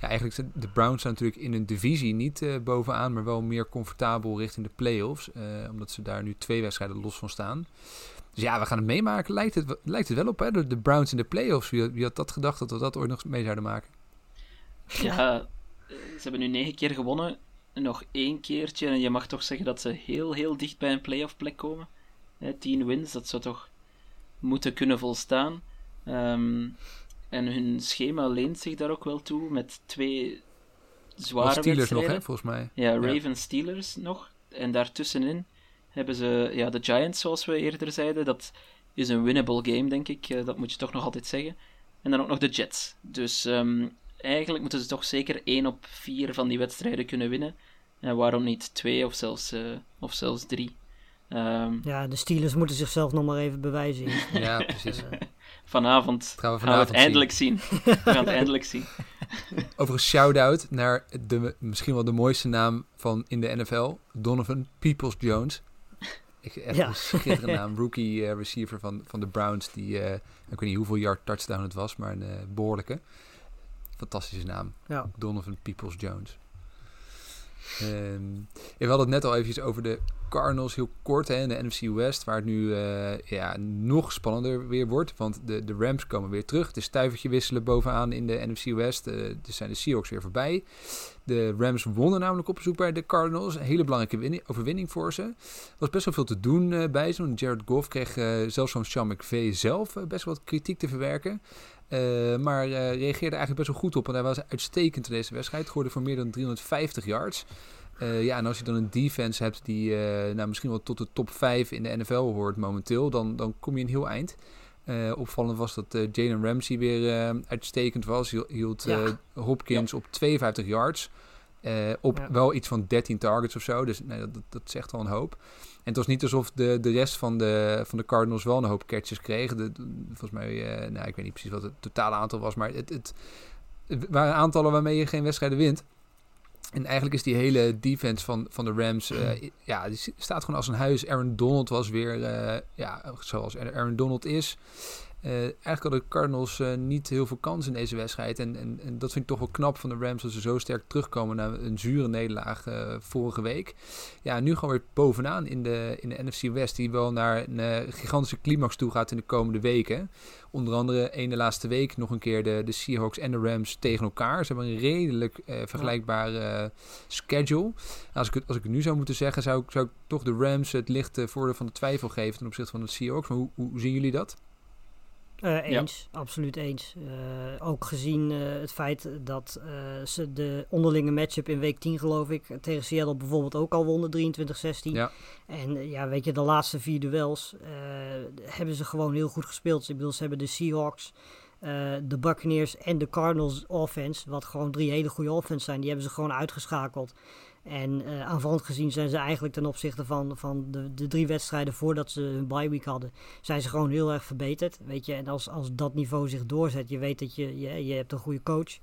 Ja, eigenlijk zijn de Browns staan natuurlijk in een divisie niet uh, bovenaan, maar wel meer comfortabel richting de playoffs. omdat ze daar nu twee wedstrijden los van staan. Dus ja, we gaan het meemaken. Lijkt het, lijkt het wel op, hè? De, de Browns in de playoffs. Wie, wie had dat gedacht dat we dat ooit nog mee zouden maken? Ja, ze hebben nu negen keer gewonnen nog één keertje. En je mag toch zeggen dat ze heel, heel dicht bij een playoff plek komen. Hè, 10 wins, dat zou toch moeten kunnen volstaan. Um, en hun schema leent zich daar ook wel toe met twee zware Steelers wedstrijden. nog, hè, volgens mij. Ja, Ravens ja. Steelers nog. En daartussenin hebben ze ja, de Giants, zoals we eerder zeiden. Dat is een winnable game, denk ik. Uh, dat moet je toch nog altijd zeggen. En dan ook nog de Jets. Dus um, eigenlijk moeten ze toch zeker één op vier van die wedstrijden kunnen winnen. En waarom niet twee of zelfs, uh, of zelfs drie? Um, ja, de Steelers moeten zichzelf nog maar even bewijzen. ja, precies. vanavond gaan we, vanavond gaan we het eindelijk zien. zien. we gaan het eindelijk zien. Over een shout-out naar de, misschien wel de mooiste naam van in de NFL. Donovan Peoples-Jones. Echt ja. een schitterende naam. Rookie uh, receiver van, van de Browns. Die, uh, ik weet niet hoeveel yard touchdown het was, maar een uh, behoorlijke. Fantastische naam. Ja. Donovan Peoples-Jones. Um, we hadden het net al eventjes over de Cardinals, heel kort hè, in de NFC West, waar het nu uh, ja, nog spannender weer wordt. Want de, de Rams komen weer terug. Het is stuivertje wisselen bovenaan in de NFC West. Uh, dus zijn de Seahawks weer voorbij. De Rams wonnen namelijk op bezoek bij de Cardinals. Een hele belangrijke overwinning voor ze. Er was best wel veel te doen uh, bij ze. Jared Goff kreeg zelfs van Sean McVay zelf best wel wat kritiek te verwerken. Maar uh, reageerde eigenlijk best wel goed op. En hij was uitstekend in deze wedstrijd. Gooide voor meer dan 350 yards. Uh, ja, en als je dan een defense hebt die nou, misschien wel tot de top 5 in de NFL hoort momenteel, dan, dan kom je een heel eind. opvallend was dat Jalen Ramsey weer uitstekend was. Hield ja. Hopkins ja. op 52 yards. op ja. wel iets van 13 targets of zo. Dus nee, dat, dat zegt al een hoop. En het was niet alsof de, de rest van de, van de Cardinals wel een hoop catches kregen. De, volgens mij, uh, nou, ik weet niet precies wat het totale aantal was, maar het, het, het waren aantallen waarmee je geen wedstrijden wint. En eigenlijk is die hele defense van, van de Rams, uh, ja, die staat gewoon als een huis. Aaron Donald was weer, uh, ja, zoals Aaron Donald is. Uh, eigenlijk hadden de Cardinals uh, niet heel veel kans in deze wedstrijd. En, en, en, dat vind ik toch wel knap van de Rams dat ze zo sterk terugkomen na een zure nederlaag uh, vorige week. Ja, nu gewoon weer bovenaan in de, in de NFC West, die wel naar een gigantische climax toe gaat in de komende weken. Onder andere één de laatste week nog een keer de, de Seahawks en de Rams tegen elkaar. Ze hebben een redelijk vergelijkbare schedule. Als ik, het, als ik het nu zou moeten zeggen, zou ik, zou ik toch de Rams het lichte voordeel van de twijfel geven ten opzichte van de Seahawks. Maar hoe, hoe zien jullie dat? Uh, eens, ja. absoluut eens. Uh, ook gezien uh, het feit dat ze de onderlinge matchup in week 10 geloof ik tegen Seattle bijvoorbeeld ook al wonnen, 23-16. Ja. En ja, weet je, de laatste vier duels hebben ze gewoon heel goed gespeeld. Ik bedoel, ze hebben de Seahawks, de Buccaneers en de Cardinals offense, wat gewoon drie hele goede offense zijn, die hebben ze gewoon uitgeschakeld. En uh, aanvallend gezien zijn ze eigenlijk ten opzichte van, van de, de drie wedstrijden voordat ze hun bye week hadden, zijn ze gewoon heel erg verbeterd. Weet je, en als, als dat niveau zich doorzet, je weet dat je, je, je hebt een goede coach.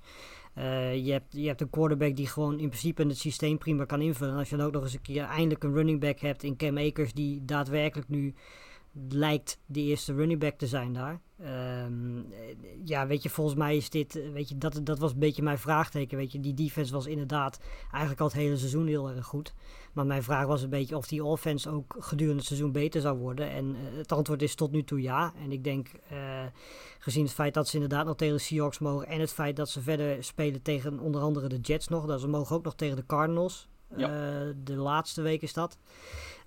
Uh, je, hebt, je hebt een quarterback die gewoon in principe het systeem prima kan invullen. En als je dan ook nog eens een keer eindelijk een running back hebt in Cam Akers, die daadwerkelijk nu lijkt de eerste running back te zijn daar. Um, ja, weet je, volgens mij is dit, weet je, dat, dat was een beetje mijn vraagteken. Weet je, die defense was inderdaad eigenlijk al het hele seizoen heel erg goed. Maar mijn vraag was een beetje of die offense ook gedurende het seizoen beter zou worden. En uh, het antwoord is tot nu toe ja. En ik denk, uh, gezien het feit dat ze inderdaad nog tegen de Seahawks mogen. En het feit dat ze verder spelen tegen onder andere de Jets nog. Dat ze mogen ook nog tegen de Cardinals. Ja. Uh, de laatste week is dat.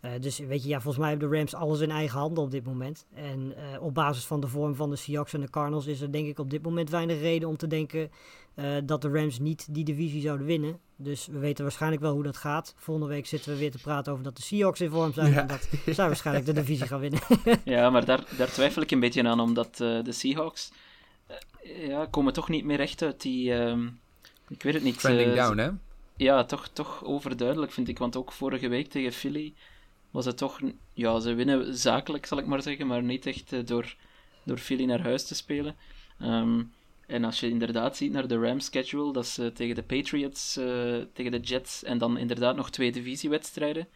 Uh, dus weet je, ja, volgens mij hebben de Rams alles in eigen handen op dit moment. En uh, op basis van de vorm van de Seahawks en de Cardinals is er denk ik op dit moment weinig reden om te denken uh, dat de Rams niet die divisie zouden winnen. Dus we weten waarschijnlijk wel hoe dat gaat. Volgende week zitten we weer te praten over dat de Seahawks in vorm zijn. Ja. En dat zij waarschijnlijk de divisie gaan winnen. ja, maar daar, daar twijfel ik een beetje aan, omdat de Seahawks ja, komen toch niet meer echt uit die... Um, ik weet het niet. Trending down, hè? Ja, toch, toch overduidelijk vind ik. Want ook vorige week tegen Philly was het toch... Ja, ze winnen zakelijk, zal ik maar zeggen, maar niet echt uh, door, door Philly naar huis te spelen. Um, en als je inderdaad ziet naar de Rams schedule, dat ze tegen de Patriots, uh, tegen de Jets en dan inderdaad nog twee divisiewedstrijden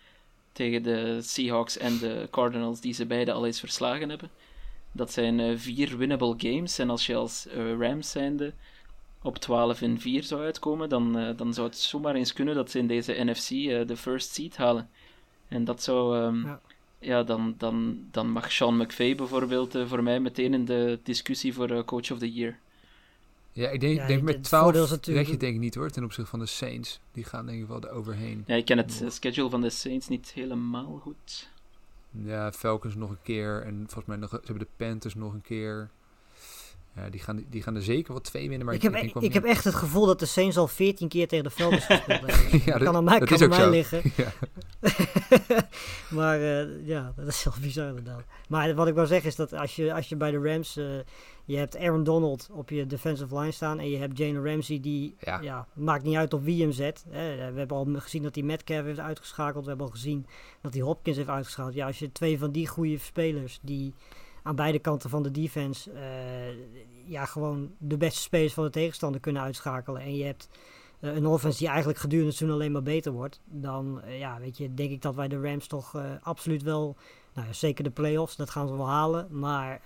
tegen de Seahawks en de Cardinals, die ze beide al eens verslagen hebben. Dat zijn uh, vier winnable games. En als je als Rams zijnde op 12 en 4 zou uitkomen, dan, uh, dan zou het zomaar eens kunnen dat ze in deze NFC uh, de first seed halen. En dat zou, um, ja. ja, dan, dan, dan mag Sean McVay bijvoorbeeld uh, voor mij meteen in de discussie voor Coach of the Year. Ja, ik denk, ja, denk met 12 leg je denk ik niet hoor, ten opzichte van de Saints. Die gaan denk ik wel eroverheen. Ja, ik ken het schedule van de Saints niet helemaal goed. Ja, Falcons nog een keer en volgens mij nog, ze hebben de Panthers nog een keer. Ja, die, gaan, die gaan er zeker wat twee winnen. Maar ik, ik, heb, ik, ik heb echt het gevoel dat de Saints al 14 keer tegen de Falcons gespeeld hebben. ja, dat, kan aan mij, dat kan aan mij zo. liggen. Ja. maar uh, ja, dat is wel bizar inderdaad. Maar wat ik wil zeggen is dat als je, als je bij de Rams... Uh, je hebt Aaron Donald op je defensive line staan... en je hebt Jane Ramsey die... Ja. ja. maakt niet uit op wie hem zet. We hebben al gezien dat hij Metcalf heeft uitgeschakeld. We hebben al gezien dat hij Hopkins heeft uitgeschakeld. Ja, als je twee van die goede spelers... die aan beide kanten van de defense uh, ja, gewoon de beste spelers van de tegenstander kunnen uitschakelen. En je hebt uh, een offense die eigenlijk gedurende het seizoen alleen maar beter wordt. Dan uh, ja, weet je, denk ik dat wij de Rams toch absoluut wel, nou zeker de playoffs, dat gaan ze wel halen. Maar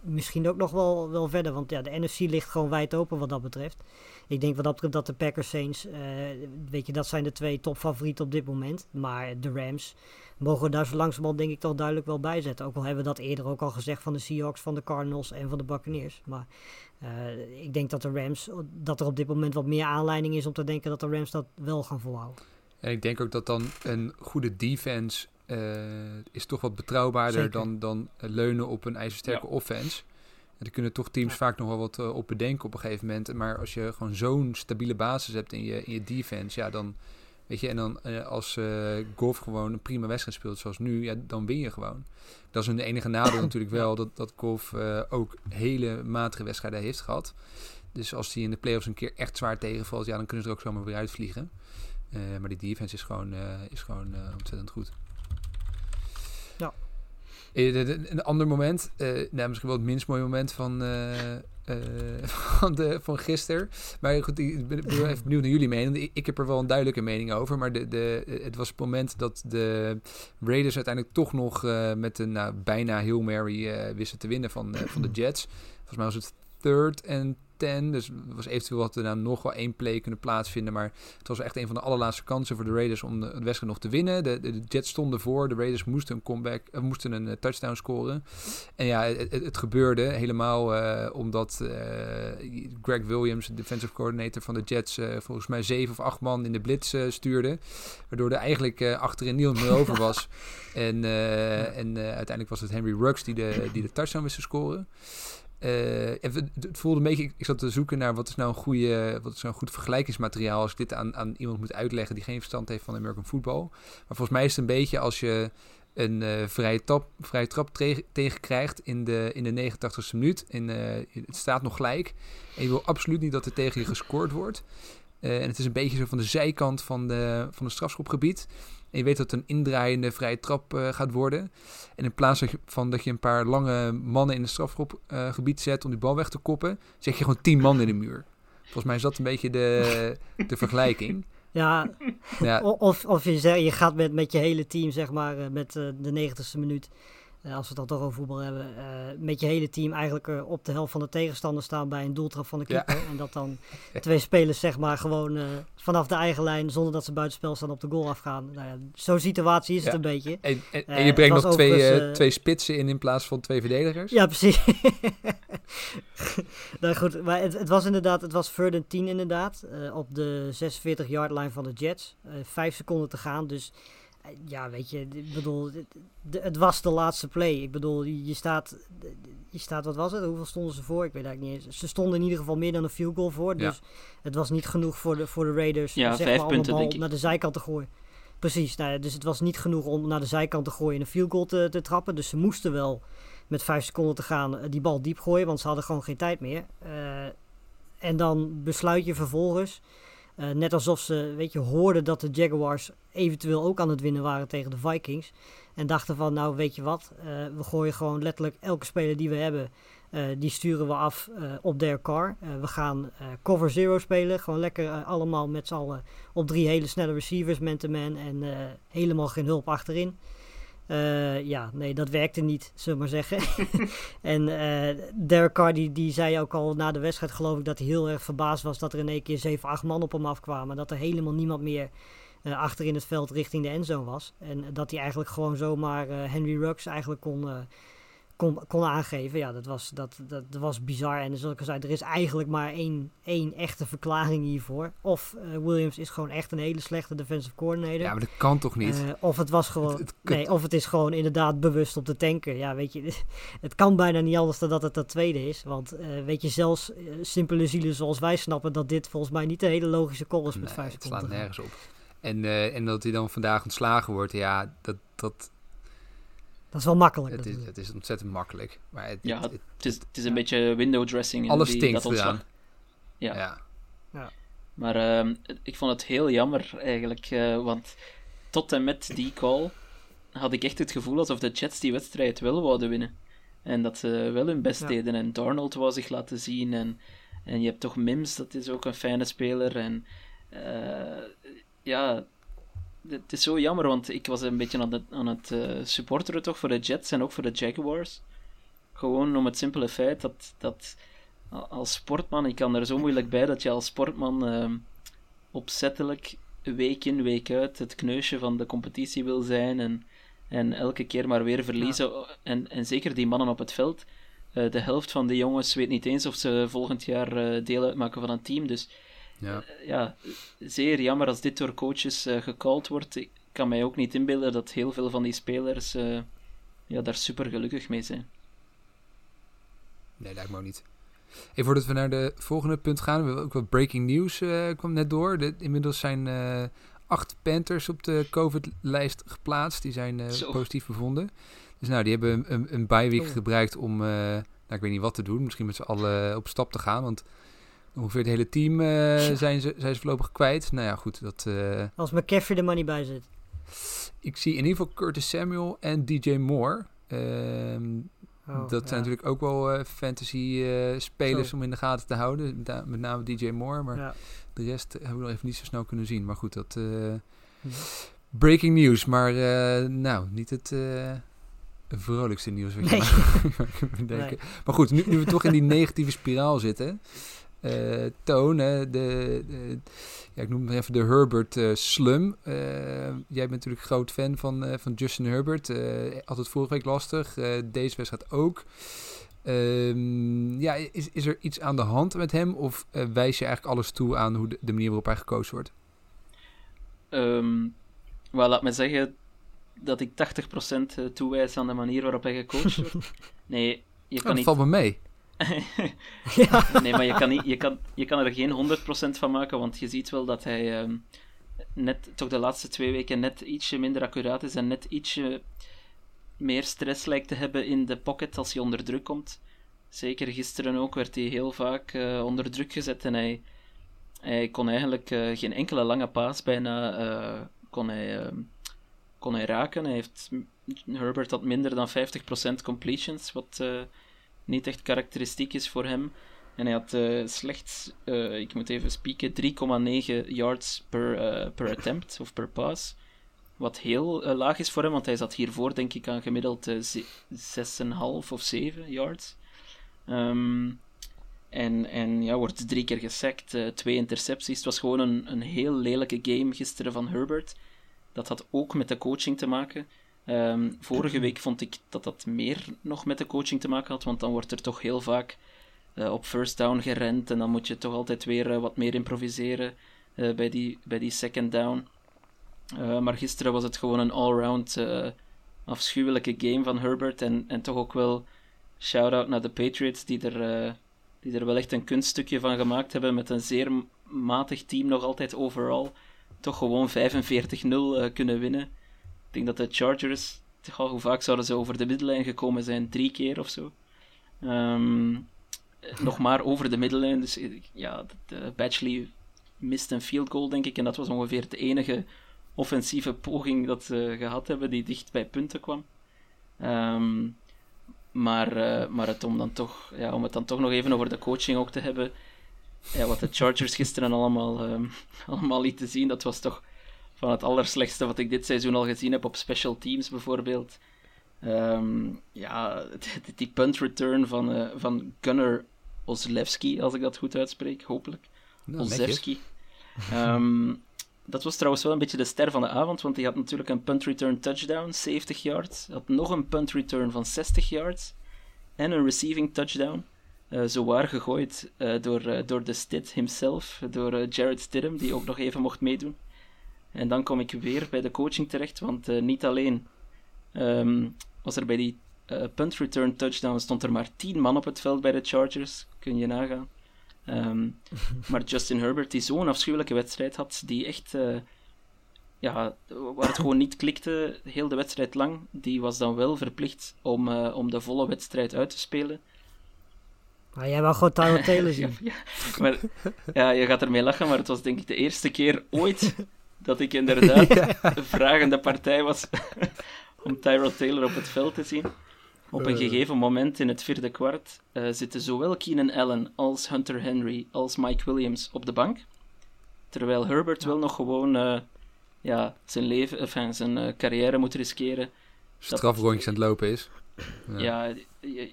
misschien ook nog wel, wel verder. Want ja, de NFC ligt gewoon wijd open wat dat betreft. Ik denk wat dat betreft dat de Packers Saints, weet je, dat zijn de twee topfavorieten op dit moment. Maar de Rams, mogen we daar zo langzamerhand denk ik toch duidelijk wel bij zetten. Ook al hebben we dat eerder ook al gezegd van de Seahawks, van de Cardinals en van de Buccaneers. Maar uh, ik denk dat de Rams, dat er op dit moment wat meer aanleiding is om te denken dat de Rams dat wel gaan volhouden. En ik denk ook dat dan een goede defense uh, is toch wat betrouwbaarder dan, dan leunen op een ijzersterke ja. offense. Er kunnen toch teams vaak nog wel wat uh, op bedenken op een gegeven moment. Maar als je gewoon zo'n stabiele basis hebt in je, in je defense, ja, dan Weet je, en dan uh, als uh, Golf gewoon een prima wedstrijd speelt zoals nu, ja, dan win je gewoon. Dat is een enige nadeel natuurlijk wel, dat, dat Golf ook hele matige wedstrijden heeft gehad. Dus als die in de playoffs een keer echt zwaar tegenvalt, ja, dan kunnen ze er ook zomaar weer uitvliegen. maar die defense is gewoon, is gewoon ontzettend goed. Ja. Een ander moment, nou, misschien wel het minst mooie moment van, eh, van, de, van gisteren. Maar goed, ik ben, even benieuwd naar jullie mening. Ik, heb er wel een duidelijke mening over. Maar de, de, het was het moment dat de Raiders uiteindelijk toch nog met een nou, bijna heel Mary wisten te winnen van, van de Jets. Volgens mij was het third en 10. Dus was eventueel wat er nou nog wel één play kunnen plaatsvinden. Maar het was echt een van de allerlaatste kansen voor de Raiders om de, de wedstrijd nog te winnen. De, de, de, Jets stonden voor. De Raiders moesten een comeback, uh, moesten een uh, touchdown scoren. En ja, het, het, het gebeurde helemaal uh, omdat Greg Williams, de defensive coordinator van de Jets, volgens mij zeven of acht man in de blitz stuurde. Waardoor er eigenlijk achterin niemand meer over was. en en uiteindelijk was het Henry Ruggs die de, die de touchdown wist te scoren. Uh, het voelde een ik zat te zoeken naar wat is nou een, goede, wat is nou goed vergelijkingsmateriaal als ik dit aan, aan iemand moet uitleggen die geen verstand heeft van American football. Maar volgens mij is het een beetje als je een uh, vrije, tap, vrije trap tegenkrijgt in de, in de 89ste minuut. En, uh, het staat nog gelijk. En je wil absoluut niet dat er tegen je gescoord wordt. en het is een beetje zo van de zijkant van, de, van het strafschopgebied. En je weet dat het een indraaiende vrije trap uh, gaat worden. En in plaats van dat je een paar lange mannen in het strafschopgebied uh, zet om die bal weg te koppen, zeg je gewoon tien man in de muur. Volgens mij is dat een beetje de, de vergelijking. Ja, ja. Of, of je, zeg, je gaat met, met je hele team, zeg maar, uh, met de 90ste minuut. Uh, als we het dan toch over voetbal hebben, uh, met je hele team eigenlijk uh, op de helft van de tegenstander staan bij een doeltrap van de keeper. Ja. En dat dan twee spelers zeg maar gewoon vanaf de eigen lijn, zonder dat ze buitenspel staan, op de goal afgaan. Nou ja, Zo'n situatie is ja. het een beetje. En, en, en je brengt nog twee, twee spitsen in in plaats van twee verdedigers? Ja, precies. nou goed, maar het, het, was inderdaad, het was third 10 inderdaad, op de 46 yard line van de Jets. vijf seconden te gaan, dus ja, weet je, ik bedoel, het, het was de laatste play. Ik bedoel, je staat, je staat, wat was het? Hoeveel stonden ze voor? Ik weet eigenlijk niet eens. Ze stonden in ieder geval meer dan een field goal voor. Dus ja. het was niet genoeg voor de, voor de Raiders ja, zeg vijf maar, punten, om de bal naar de zijkant te gooien. Precies, nou dus het was niet genoeg om naar de zijkant te gooien en een field goal te, te trappen. Dus ze moesten wel met vijf seconden te gaan die bal diep gooien, want ze hadden gewoon geen tijd meer. Uh, en dan besluit je vervolgens uh, net alsof ze, weet je, hoorden dat de Jaguars eventueel ook aan het winnen waren tegen de Vikings. En dachten van, nou weet je wat, uh, we gooien gewoon letterlijk elke speler die we hebben, uh, die sturen we af op their car. we gaan cover zero spelen, gewoon lekker allemaal met z'n allen op drie hele snelle receivers, man-to-man en helemaal geen hulp achterin. Uh, ja, nee, dat werkte niet, zullen we maar zeggen. en uh, Derek Carr, die, zei ook al na de wedstrijd, geloof ik, dat hij heel erg verbaasd was dat er in één keer 7, 8 man op hem afkwamen. Dat er helemaal niemand meer uh, achter in het veld richting de endzone was. En dat hij eigenlijk gewoon zomaar Henry Ruggs eigenlijk kon, kon, kon aangeven. Ja, dat was, dat, dat, dat was bizar. En zoals ik al zei, er is eigenlijk maar één, één echte verklaring hiervoor. Of uh, Williams is gewoon echt een hele slechte defensive coordinator. Ja, maar dat kan toch niet? Uh, of het was gewoon... Het, het, nee, of het is gewoon inderdaad bewust op de tanker. Ja, weet je, het kan bijna niet anders dan dat het dat tweede is. Want uh, weet je, zelfs simpele zielen zoals wij snappen dat dit volgens mij niet de hele logische call is met nee, vijf het slaat nergens op. En, en dat hij dan vandaag ontslagen wordt, ja, dat... dat dat is wel makkelijk. Het is, het is ontzettend makkelijk. Maar het, ja, het, het, is, het is een ja. beetje window dressing. Alles die, stinkt dat eraan. Ja. ja. ja. Maar uh, ik vond het heel jammer eigenlijk. Uh, want tot en met die call had ik echt het gevoel alsof de Jets die wedstrijd wel wouden winnen. En dat ze wel hun best ja. deden. En Darnold wou zich laten zien. En, en je hebt toch Mims, dat is ook een fijne speler. En uh, ja, het is zo jammer, want ik was een beetje aan het, aan het uh, supporteren toch voor de Jets en ook voor de Jaguars. Gewoon om het simpele feit dat, dat als sportman, ik kan er zo moeilijk bij dat je als sportman uh, opzettelijk week in, week uit het kneusje van de competitie wil zijn en, en elke keer maar weer verliezen. Ja. En, en zeker die mannen op het veld. Uh, de helft van de jongens weet niet eens of ze volgend jaar deel uitmaken van een team. Dus ja. Uh, ja, zeer jammer als dit door coaches uh, gecalled wordt. Ik kan mij ook niet inbeelden dat heel veel van die spelers uh, ja, daar super gelukkig mee zijn. Nee, lijkt me ook niet. Even voordat we naar de volgende punt gaan, we hebben ook wat breaking news kwam net door. De, inmiddels zijn acht Panthers op de COVID-lijst geplaatst. Die zijn positief bevonden. Dus nou, die hebben een, een, een bijweek oh. gebruikt om, nou, ik weet niet wat te doen. Misschien met z'n allen op stap te gaan, want Ongeveer het hele team uh, zijn, ze, zijn ze voorlopig kwijt. Nou ja, goed. Dat, uh, Als McCaffrey er maar niet bij zit. Ik zie in ieder geval Curtis Samuel en DJ Moore. Um, Oh, dat ja. zijn natuurlijk ook wel eh, fantasy eh, spelers om in de gaten te houden. Met, na- met name DJ Moore, maar Ja. de rest hebben we nog even niet zo snel kunnen zien. Maar goed, dat... eh, Hm. breaking news, maar eh, nou, niet het eh, vrolijkste nieuws wat je Nee. maar. Maar goed, nu, nu we toch in die negatieve spiraal zitten. Eh, Toon, hè, de, de- ja, ik noem het even de Herbert eh, Slum. Eh, jij bent natuurlijk groot fan van, van Justin Herbert. Altijd vorige week lastig, deze wedstrijd ook. Ehm, ja, is, is er iets aan de hand met hem? Of wijs je eigenlijk alles toe aan hoe de, de manier waarop hij gekozen wordt? Wel, laat me zeggen dat ik 80% eh, toewijs aan de manier waarop hij gecoacht wordt. Nee, je Oh, kan dat niet... valt me mee. Nee, maar je kan, niet, je, kan, je kan er geen 100% van maken, want je ziet wel dat hij ehm, net, toch de laatste twee weken net ietsje minder accuraat is en net ietsje meer stress lijkt te hebben in de pocket als hij onder druk komt. Zeker gisteren ook werd hij heel vaak eh, onder druk gezet en hij, kon eigenlijk eh, geen enkele lange paas bijna eh, kon hij, ehm, kon hij raken. Hij heeft, Herbert had minder dan 50% completions, wat niet echt karakteristiek is voor hem. En hij had eh, slechts, eh, ik moet even spieken, 3,9 yards per, eh, per attempt of per pass. Wat heel laag is voor hem, want hij zat hiervoor denk ik aan gemiddeld eh, ze- 6,5 of 7 yards. Ehm, en, en ja, wordt drie keer gesackt, twee intercepties. Het was gewoon een, een heel lelijke game gisteren van Herbert. Dat had ook met de coaching te maken. Ehm, vorige week vond ik dat dat meer nog met de coaching te maken had, want dan wordt er toch heel vaak eh, op first down gerend en dan moet je toch altijd weer eh, wat meer improviseren eh, bij, die, bij die second down. Maar gisteren was het gewoon een all-round afschuwelijke game van Herbert en, en toch ook wel shout-out naar de Patriots die er, die er wel echt een kunststukje van gemaakt hebben met een zeer matig team nog altijd overal. Toch gewoon 45-0 eh, kunnen winnen. Ik denk dat de Chargers, hoe vaak zouden ze over de middellijn gekomen zijn? Drie keer of zo. Ehm, eh, nog maar over de middellijn. Dus eh, ja, de Batchley mist een field goal, denk ik. En dat was ongeveer de enige offensieve poging dat ze gehad hebben die dicht bij punten kwam. Ehm, maar eh, maar het, om, dan toch, ja, om het dan toch nog even over de coaching ook te hebben. Ja, wat de Chargers gisteren allemaal, ehm, allemaal lieten zien, dat was toch van het allerslechtste wat ik dit seizoen al gezien heb op special teams bijvoorbeeld. Ehm, ja, die- punt return van, eh, van Gunnar Oslewski, als ik dat goed uitspreek, hopelijk. Nou. Olszewski. Ehm, dat was trouwens wel een beetje de ster van de avond, want hij had natuurlijk een punt return touchdown, 70 yards. Had nog een punt return van 60 yards. En een receiving touchdown. eh zowaar gegooid eh, door, door de Stid himself, door Jared Stidham, die ook nog even mocht meedoen. En dan kom ik weer bij de coaching terecht, want eh, niet alleen ehm, was er bij die eh, punt return touchdown, stond er maar 10 man op het veld bij de Chargers. Kun je nagaan. Ehm, maar Justin Herbert, die zo'n afschuwelijke wedstrijd had, die echt, eh, ja, waar het gewoon niet klikte, heel de wedstrijd lang, die was dan wel verplicht om, om de volle wedstrijd uit te spelen. Maar jij wou gewoon Tyrod Taylor zien. Ja, maar ja, je gaat ermee lachen, maar het was denk ik de eerste keer ooit dat ik inderdaad een vragende partij was om Tyrod Taylor op het veld te zien. Op een Eh. gegeven moment in het vierde kwart eh, zitten zowel Keenan Allen als Hunter Henry als Mike Williams op de bank. Terwijl Herbert wel nog gewoon eh, ja, zijn, leven, enfin, zijn carrière moet riskeren. Strafrondjes aan het lopen is. Ja, je,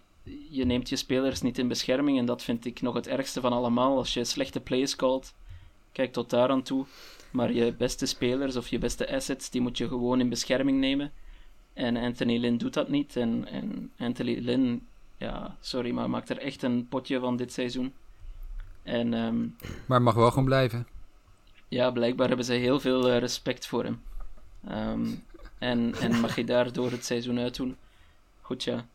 je neemt je spelers niet in bescherming en dat vind ik nog het ergste van allemaal. Als je slechte plays called, kijk tot daar aan toe. Maar je beste spelers of je beste assets, die moet je gewoon in bescherming nemen. En Anthony Lynn doet dat niet. En, en Anthony Lynn, ja, sorry, maar maakt er echt een potje van dit seizoen. En ehm, Maar mag wel gewoon blijven. ja, blijkbaar hebben ze heel veel eh, respect voor hem. Ehm, en, en mag je daardoor het seizoen uitdoen. Goed, ja.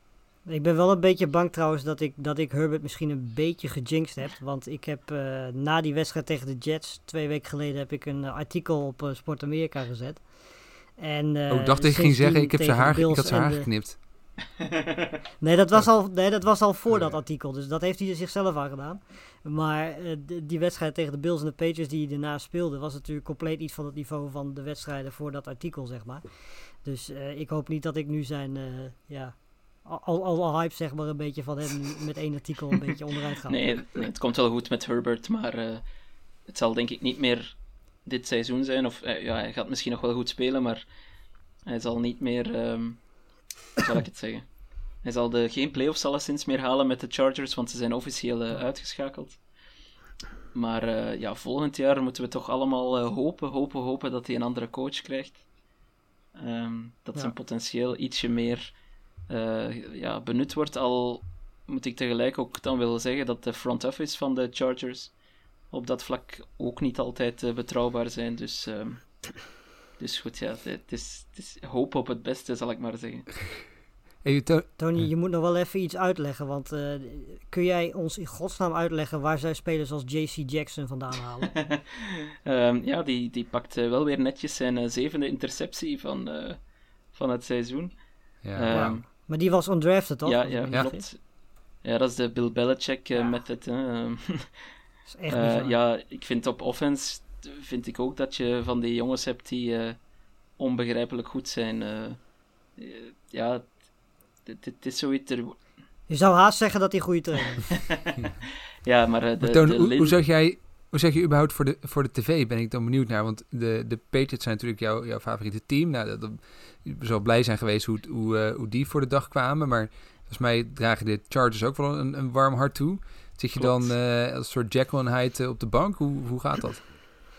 Ik ben wel een beetje bang trouwens dat ik, dat ik Herbert misschien een beetje gejinxed heb. Want ik heb eh, na die wedstrijd tegen de Jets, twee weken geleden, heb ik een eh, artikel op eh, Sport Amerika gezet. En, oh, ik dacht dat je ging zeggen, ik heb zijn haar, ik had zijn haar de- geknipt. Nee, dat was al, nee, dat was al voor Oh, dat artikel. Dus dat heeft hij er zichzelf aan gedaan. Maar die wedstrijd tegen de Bills en de Patriots die hij daarna speelde, was natuurlijk compleet iets van het niveau van de wedstrijden voor dat artikel, zeg maar. Dus ik hoop niet dat ik nu zijn, ja, al, al hype zeg maar een beetje van hem nu met één artikel een beetje onderuit gaan. Nee, het komt wel goed met Herbert, maar uh, het zal denk ik niet meer dit seizoen zijn. Of uh, ja, hij gaat misschien nog wel goed spelen, maar hij zal niet meer. Um, hoe zal ik het zeggen? Hij zal de, geen playoffs alleszins meer halen met de Chargers, want ze zijn officieel uh, uitgeschakeld. Maar ja, volgend jaar moeten we toch allemaal hopen, hopen, hopen dat hij een andere coach krijgt. Um, dat ja. zijn potentieel ietsje meer ja, benut wordt. Al moet ik tegelijk ook dan willen zeggen dat de front office van de Chargers op dat vlak ook niet altijd betrouwbaar zijn. Dus, um, dus goed, ja, het is, het is hoop op het beste, zal ik maar zeggen. Hey, to Tony, je moet nog wel even iets uitleggen. Want uh, kun jij ons in godsnaam uitleggen waar zij spelers als JC Jackson vandaan halen? um, ja, die, die pakt uh, wel weer netjes zijn uh, zevende interceptie van, van het seizoen. Ja. Um, maar die was undrafted, toch? Ja, ja, ja. klopt. Ja, dat is de Bill Belichick ja. method. dat is echt Ja, ik vind op offense vind ik ook dat je van die jongens hebt die onbegrijpelijk goed zijn. ja, het is zoiets... Er... Je zou haast zeggen dat hij goede trainer is. ja, maar... Uh, de, Toon, de hoe, hoe, zeg jij... Hoe zeg je überhaupt voor de, voor de tv? Ben ik dan benieuwd naar. Want de, de Patriots zijn natuurlijk jouw, jouw favoriete team. Nou, dat, dat, je zal blij zijn geweest hoe, hoe, uh, hoe die voor de dag kwamen. Maar volgens mij dragen de Chargers ook wel een, een warm hart toe. Zit je Klopt. dan uh, als een soort Jekyll en Hyde op de bank? Hoe, hoe gaat dat?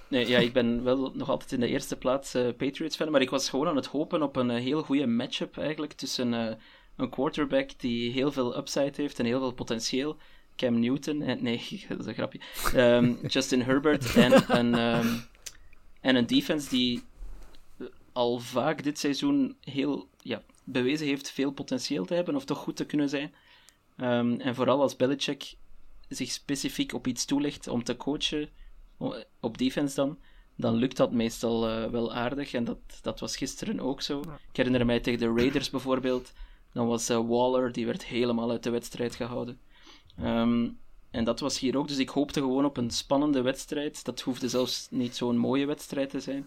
Nee, ja, ik ben wel nog altijd in de eerste plaats uh, Patriots fan. Maar ik was gewoon aan het hopen op een heel goede matchup eigenlijk tussen een quarterback die heel veel upside heeft en heel veel potentieel. Cam Newton, en, nee, dat is een grapje. Um, Justin Herbert en een, um, en een defense die al vaak dit seizoen heel ja, bewezen heeft veel potentieel te hebben of toch goed te kunnen zijn. Um, en vooral als Belichick zich specifiek op iets toelegt om te coachen, op defense dan, dan lukt dat meestal uh, wel aardig. En dat, dat was gisteren ook zo. Ik herinner mij tegen de Raiders bijvoorbeeld dan was uh, Waller, die werd helemaal uit de wedstrijd gehouden. Um, en dat was hier ook, dus ik hoopte gewoon op een spannende wedstrijd. Dat hoefde zelfs niet zo'n mooie wedstrijd te zijn.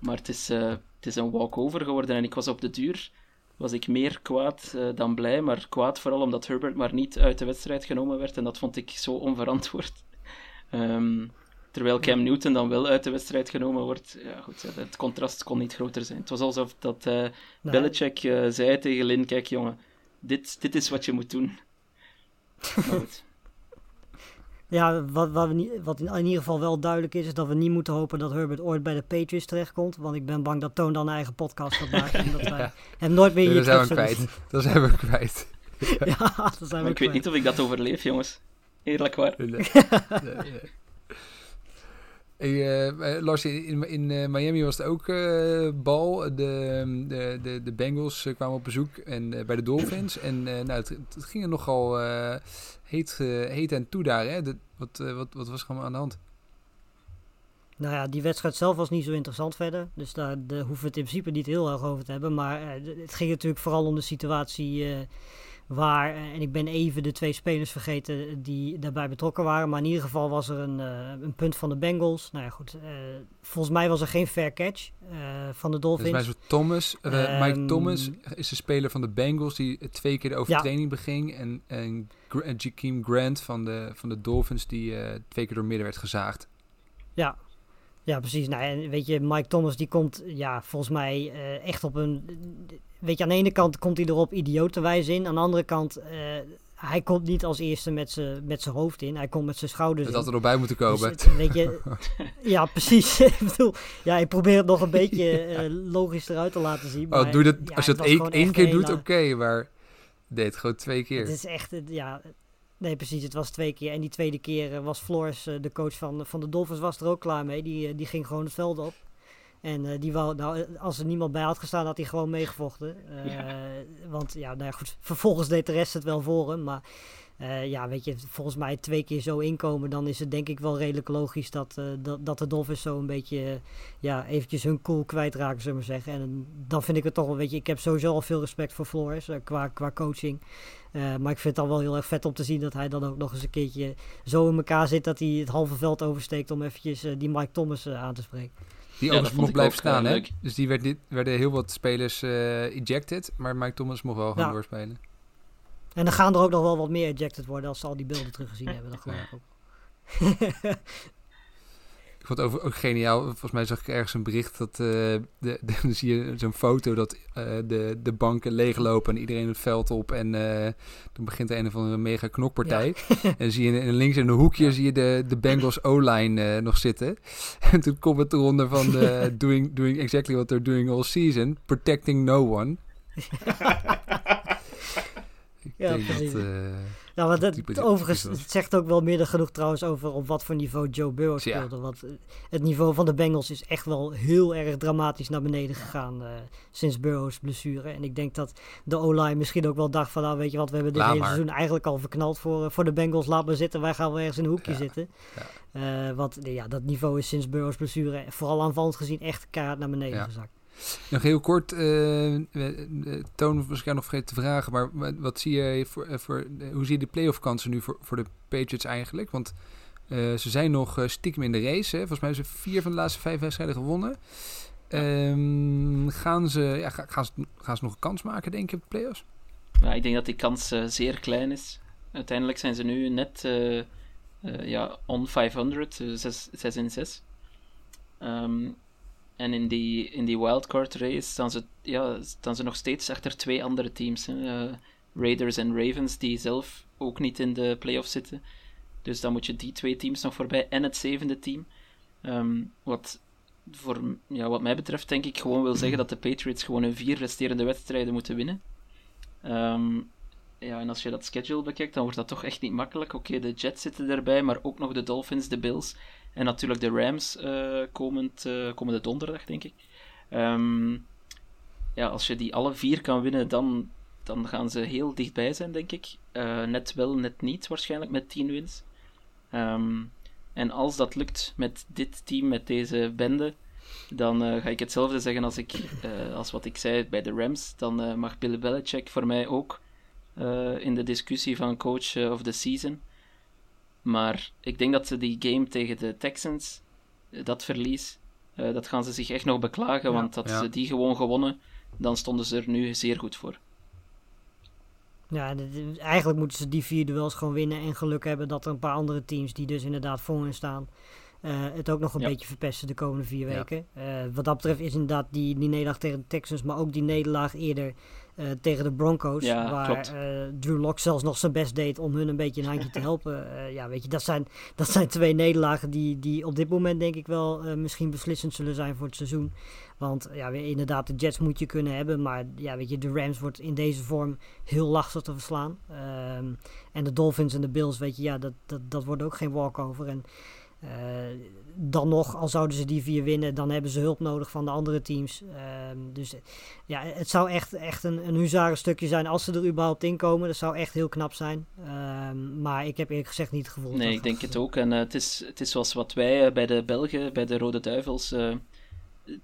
Maar het is, uh, het is een walkover geworden en ik was op de duur was ik meer kwaad uh, dan blij, maar kwaad vooral omdat Herbert maar niet uit de wedstrijd genomen werd en dat vond ik zo onverantwoord. Um, Terwijl Cam Newton dan wel uit de wedstrijd genomen wordt. Ja, goed, het contrast kon niet groter zijn. Het was alsof dat uh, Belichick zei tegen Lin, kijk jongen, dit, dit is wat je moet doen. Ja, wat, wat, we niet, wat in ieder geval wel duidelijk is, is dat we niet moeten hopen dat Herbert ooit bij de Patriots terechtkomt. Want ik ben bang dat Toon dan een eigen podcast gaat maken. en dat wij hem nooit meer hier terug zullen kwijt. Dat zijn we kwijt. ja, dat zijn we maar ik kwijt. weet niet of ik dat overleef, jongens. Eerlijk waar. Nee, nee, nee. Uh, Lars, in, in uh, Miami was het ook bal. De, de, de, de Bengals kwamen op bezoek en, bij de Dolphins. En nou, het, ging er nogal heet, heet en toe daar. Hè? Wat, wat, wat was er aan de hand? Nou ja, die wedstrijd zelf was niet zo interessant verder. Dus daar de, hoeven we het in principe niet heel erg over te hebben. Maar het ging natuurlijk vooral om de situatie Waar, en ik ben even de twee spelers vergeten die daarbij betrokken waren. Maar in ieder geval was er een, uh, een punt van de Bengals. Nou ja, goed. Uh, volgens mij was er geen fair catch uh, van de Dolphins. Volgens mij Thomas, um, Mike Thomas is de speler van de Bengals die twee keer de overtraining ja. beging. En, en, en Jakeem Grant van de, van de Dolphins die twee keer door midden werd gezaagd. Ja, ja, precies. Nou, en weet je, Mike Thomas die komt ja, volgens mij uh, echt op een... Weet je, aan de ene kant komt hij erop idiotenwijs in. Aan de andere kant, uh, hij komt niet als eerste met zijn met hoofd in. Hij komt met zijn schouders Dat had er nog bij moeten komen. Dus het, weet je, ja, precies. ik bedoel, ja, ik probeer het nog een beetje uh, logisch eruit te laten zien. Maar, oh, doe dat, ja, als je het één, één keer doet, oké. Okay, maar deed gewoon twee keer. Het is echt, ja... Nee, precies. Het was twee keer. En die tweede keer uh, was Flores, de coach van, van de Dolphins, was er ook klaar mee. Die, die ging gewoon het veld op. En die wou, nou, als er niemand bij had gestaan, had hij gewoon meegevochten. Ja. Want ja, nou ja, goed. Vervolgens deed de rest het wel voor hem. Maar uh, ja, weet je, volgens mij twee keer zo inkomen, dan is het denk ik wel redelijk logisch dat, dat, dat de Dolphins zo een beetje, ja, eventjes hun cool kwijtraken, zullen we maar zeggen. En dan vind ik het toch wel, weet je, ik heb sowieso al veel respect voor Flores qua, qua coaching. maar ik vind het dan wel heel erg vet om te zien dat hij dan ook nog eens een keertje zo in elkaar zit dat hij het halve veld oversteekt om eventjes die Mike Thomas aan te spreken. Die Ja, overigens mocht blijven ook, eh, staan, hè? Dus die werd werden heel wat spelers eh, ejected, maar Mike Thomas mocht wel gewoon Ja. doorspelen. En dan gaan er ook nog wel wat meer ejected worden als ze al die beelden teruggezien hebben. Dat geloof ik ook. Ik vond het over, ook geniaal. Volgens mij zag ik ergens een bericht dat... eh, de, dan zie je zo'n foto dat eh, de, de banken leeglopen en iedereen het veld op. En eh, dan begint een of andere mega knokpartij. en dan zie je in, links in een hoekje zie je de, de Bengals O-line nog zitten. en toen komt het eronder van doing, doing exactly what they're doing all season. Protecting no one. Ik Ja, denk precies. dat... Ja, maar dat, type overigens, type het zegt ook wel meer dan genoeg trouwens over op wat voor niveau Joe Burrow Ja. speelde. Want eh, het niveau van de Bengals is echt wel heel erg dramatisch naar beneden gegaan eh, sinds Burrow's blessure. En ik denk dat de O-line misschien ook wel dacht van, nou weet je wat, we hebben dit hele maar. seizoen eigenlijk al verknald voor, eh, voor de Bengals. Laat maar zitten, wij gaan wel ergens in een hoekje Ja. zitten. Eh, want ja, dat niveau is sinds Burrow's blessure, vooral aanvallend gezien, echt kaart naar beneden Ja. gezakt. Nog heel kort, eh, eh, Toon was ik jou nog vergeten te vragen, maar wat, zie je voor, eh, voor hoe zie je de playoff kansen nu voor, voor de Patriots eigenlijk? Want ze zijn nog stiekem in de race. Hè? Volgens mij hebben ze vier van de laatste vijf wedstrijden gewonnen. Ehm, gaan, ze, ja, ga- gaan, ze, gaan ze nog een kans maken, denk je, op de playoffs? Ja, ik denk dat die kans zeer klein is. Uiteindelijk zijn ze nu net ja, on 500, 6 in 6. Ehm, en in die, in die wildcard race staan ze, ja, staan ze nog steeds achter twee andere teams. Eh, Raiders en Ravens, die zelf ook niet in de playoffs zitten. Dus dan moet je die twee teams nog voorbij en het zevende team. Ehm, wat, voor, ja, wat mij betreft denk ik gewoon wil zeggen dat de Patriots gewoon hun vier resterende wedstrijden moeten winnen. Ehm, ja, en als je dat schedule bekijkt, dan wordt dat toch echt niet makkelijk. Oké, de Jets zitten erbij, maar ook nog de Dolphins, de Bills en natuurlijk de Rams eh, komend, eh, komende donderdag, denk ik. Ehm, ja, als je die alle vier kan winnen, dan, dan gaan ze heel dichtbij zijn, denk ik. Eh, net wel, net niet, waarschijnlijk met 10 wins. Ehm, en als dat lukt met dit team, met deze bende, dan ga ik hetzelfde zeggen als, ik, als wat ik zei bij de Rams. Dan mag Bill Belichick voor mij ook in de discussie van coach of the season. Maar ik denk dat ze die game tegen de Texans, eh, dat verlies, eh, dat gaan ze zich echt nog beklagen. Ja. want dat Ja. ze die gewoon gewonnen, dan stonden ze er nu zeer goed voor. Ja, dit- eigenlijk moeten ze die vier duels gewoon winnen en geluk hebben dat er een paar andere teams die dus inderdaad voor hen staan, eh, het ook nog een Ja. beetje verpesten de komende vier Ja. weken. Eh, wat dat betreft is inderdaad die, die nederlaag tegen de Texans, maar ook die nederlaag eerder eh, tegen de Broncos, Ja, waar eh, Drew Lock zelfs nog zijn best deed om hun een beetje een handje te helpen. Eh, ja, weet je, dat zijn, dat zijn twee nederlagen die, die op dit moment denk ik wel misschien beslissend zullen zijn voor het seizoen. Want ja, inderdaad, de Jets moet je kunnen hebben. Maar ja, weet je, de Rams wordt in deze vorm heel lastig te verslaan. Ehm, en de Dolphins en de Bills, weet je, ja, dat, dat, dat wordt ook geen walkover. En eh, dan nog, al zouden ze die vier winnen, dan hebben ze hulp nodig van de andere teams. Ehm, dus ja, het zou echt, echt een, een huzarenstukje zijn als ze er überhaupt in komen. Dat zou echt heel knap zijn. Ehm, maar ik heb eerlijk gezegd niet het gevoel. Nee, dat ik denk het ook. En eh, het, is, het is zoals wat wij eh, bij de Belgen, bij de Rode Duivels,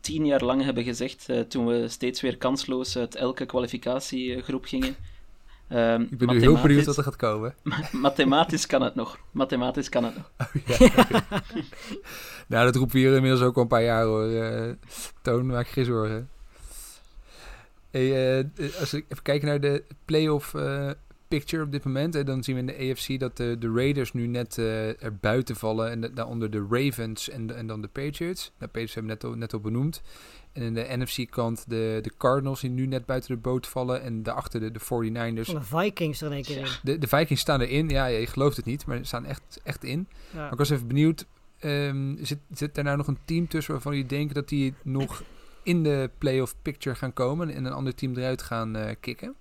tien jaar lang hebben gezegd, toen we steeds weer kansloos uit elke kwalificatiegroep gingen. Ehm, Ik ben nu heel benieuwd wat er gaat komen. Mathematisch kan het nog. Mathematisch kan het nog. Nou, dat roepen we hier inmiddels ook al een paar jaar hoor. Eh, Toon, maak je geen zorgen. Hey, eh, als we even kijken naar de playoff eh picture op dit moment, eh, dan zien we in de AFC dat de, de Raiders nu net er buiten vallen. En de- daaronder de Ravens en, en dan de Patriots. De Patriots hebben we net al, net al benoemd. En in de NFC-kant de, de Cardinals die nu net buiten de boot vallen. En daarachter de, de 49ers. Van de Vikings er één keer in. De, de Vikings staan erin. Ja, je gelooft het niet, maar ze staan echt, echt in. Ja. Maar ik was even benieuwd, ehm, zit, zit er nou nog een team tussen waarvan jullie denken dat die nog in de playoff picture gaan komen en een ander team eruit gaan eh, kicken?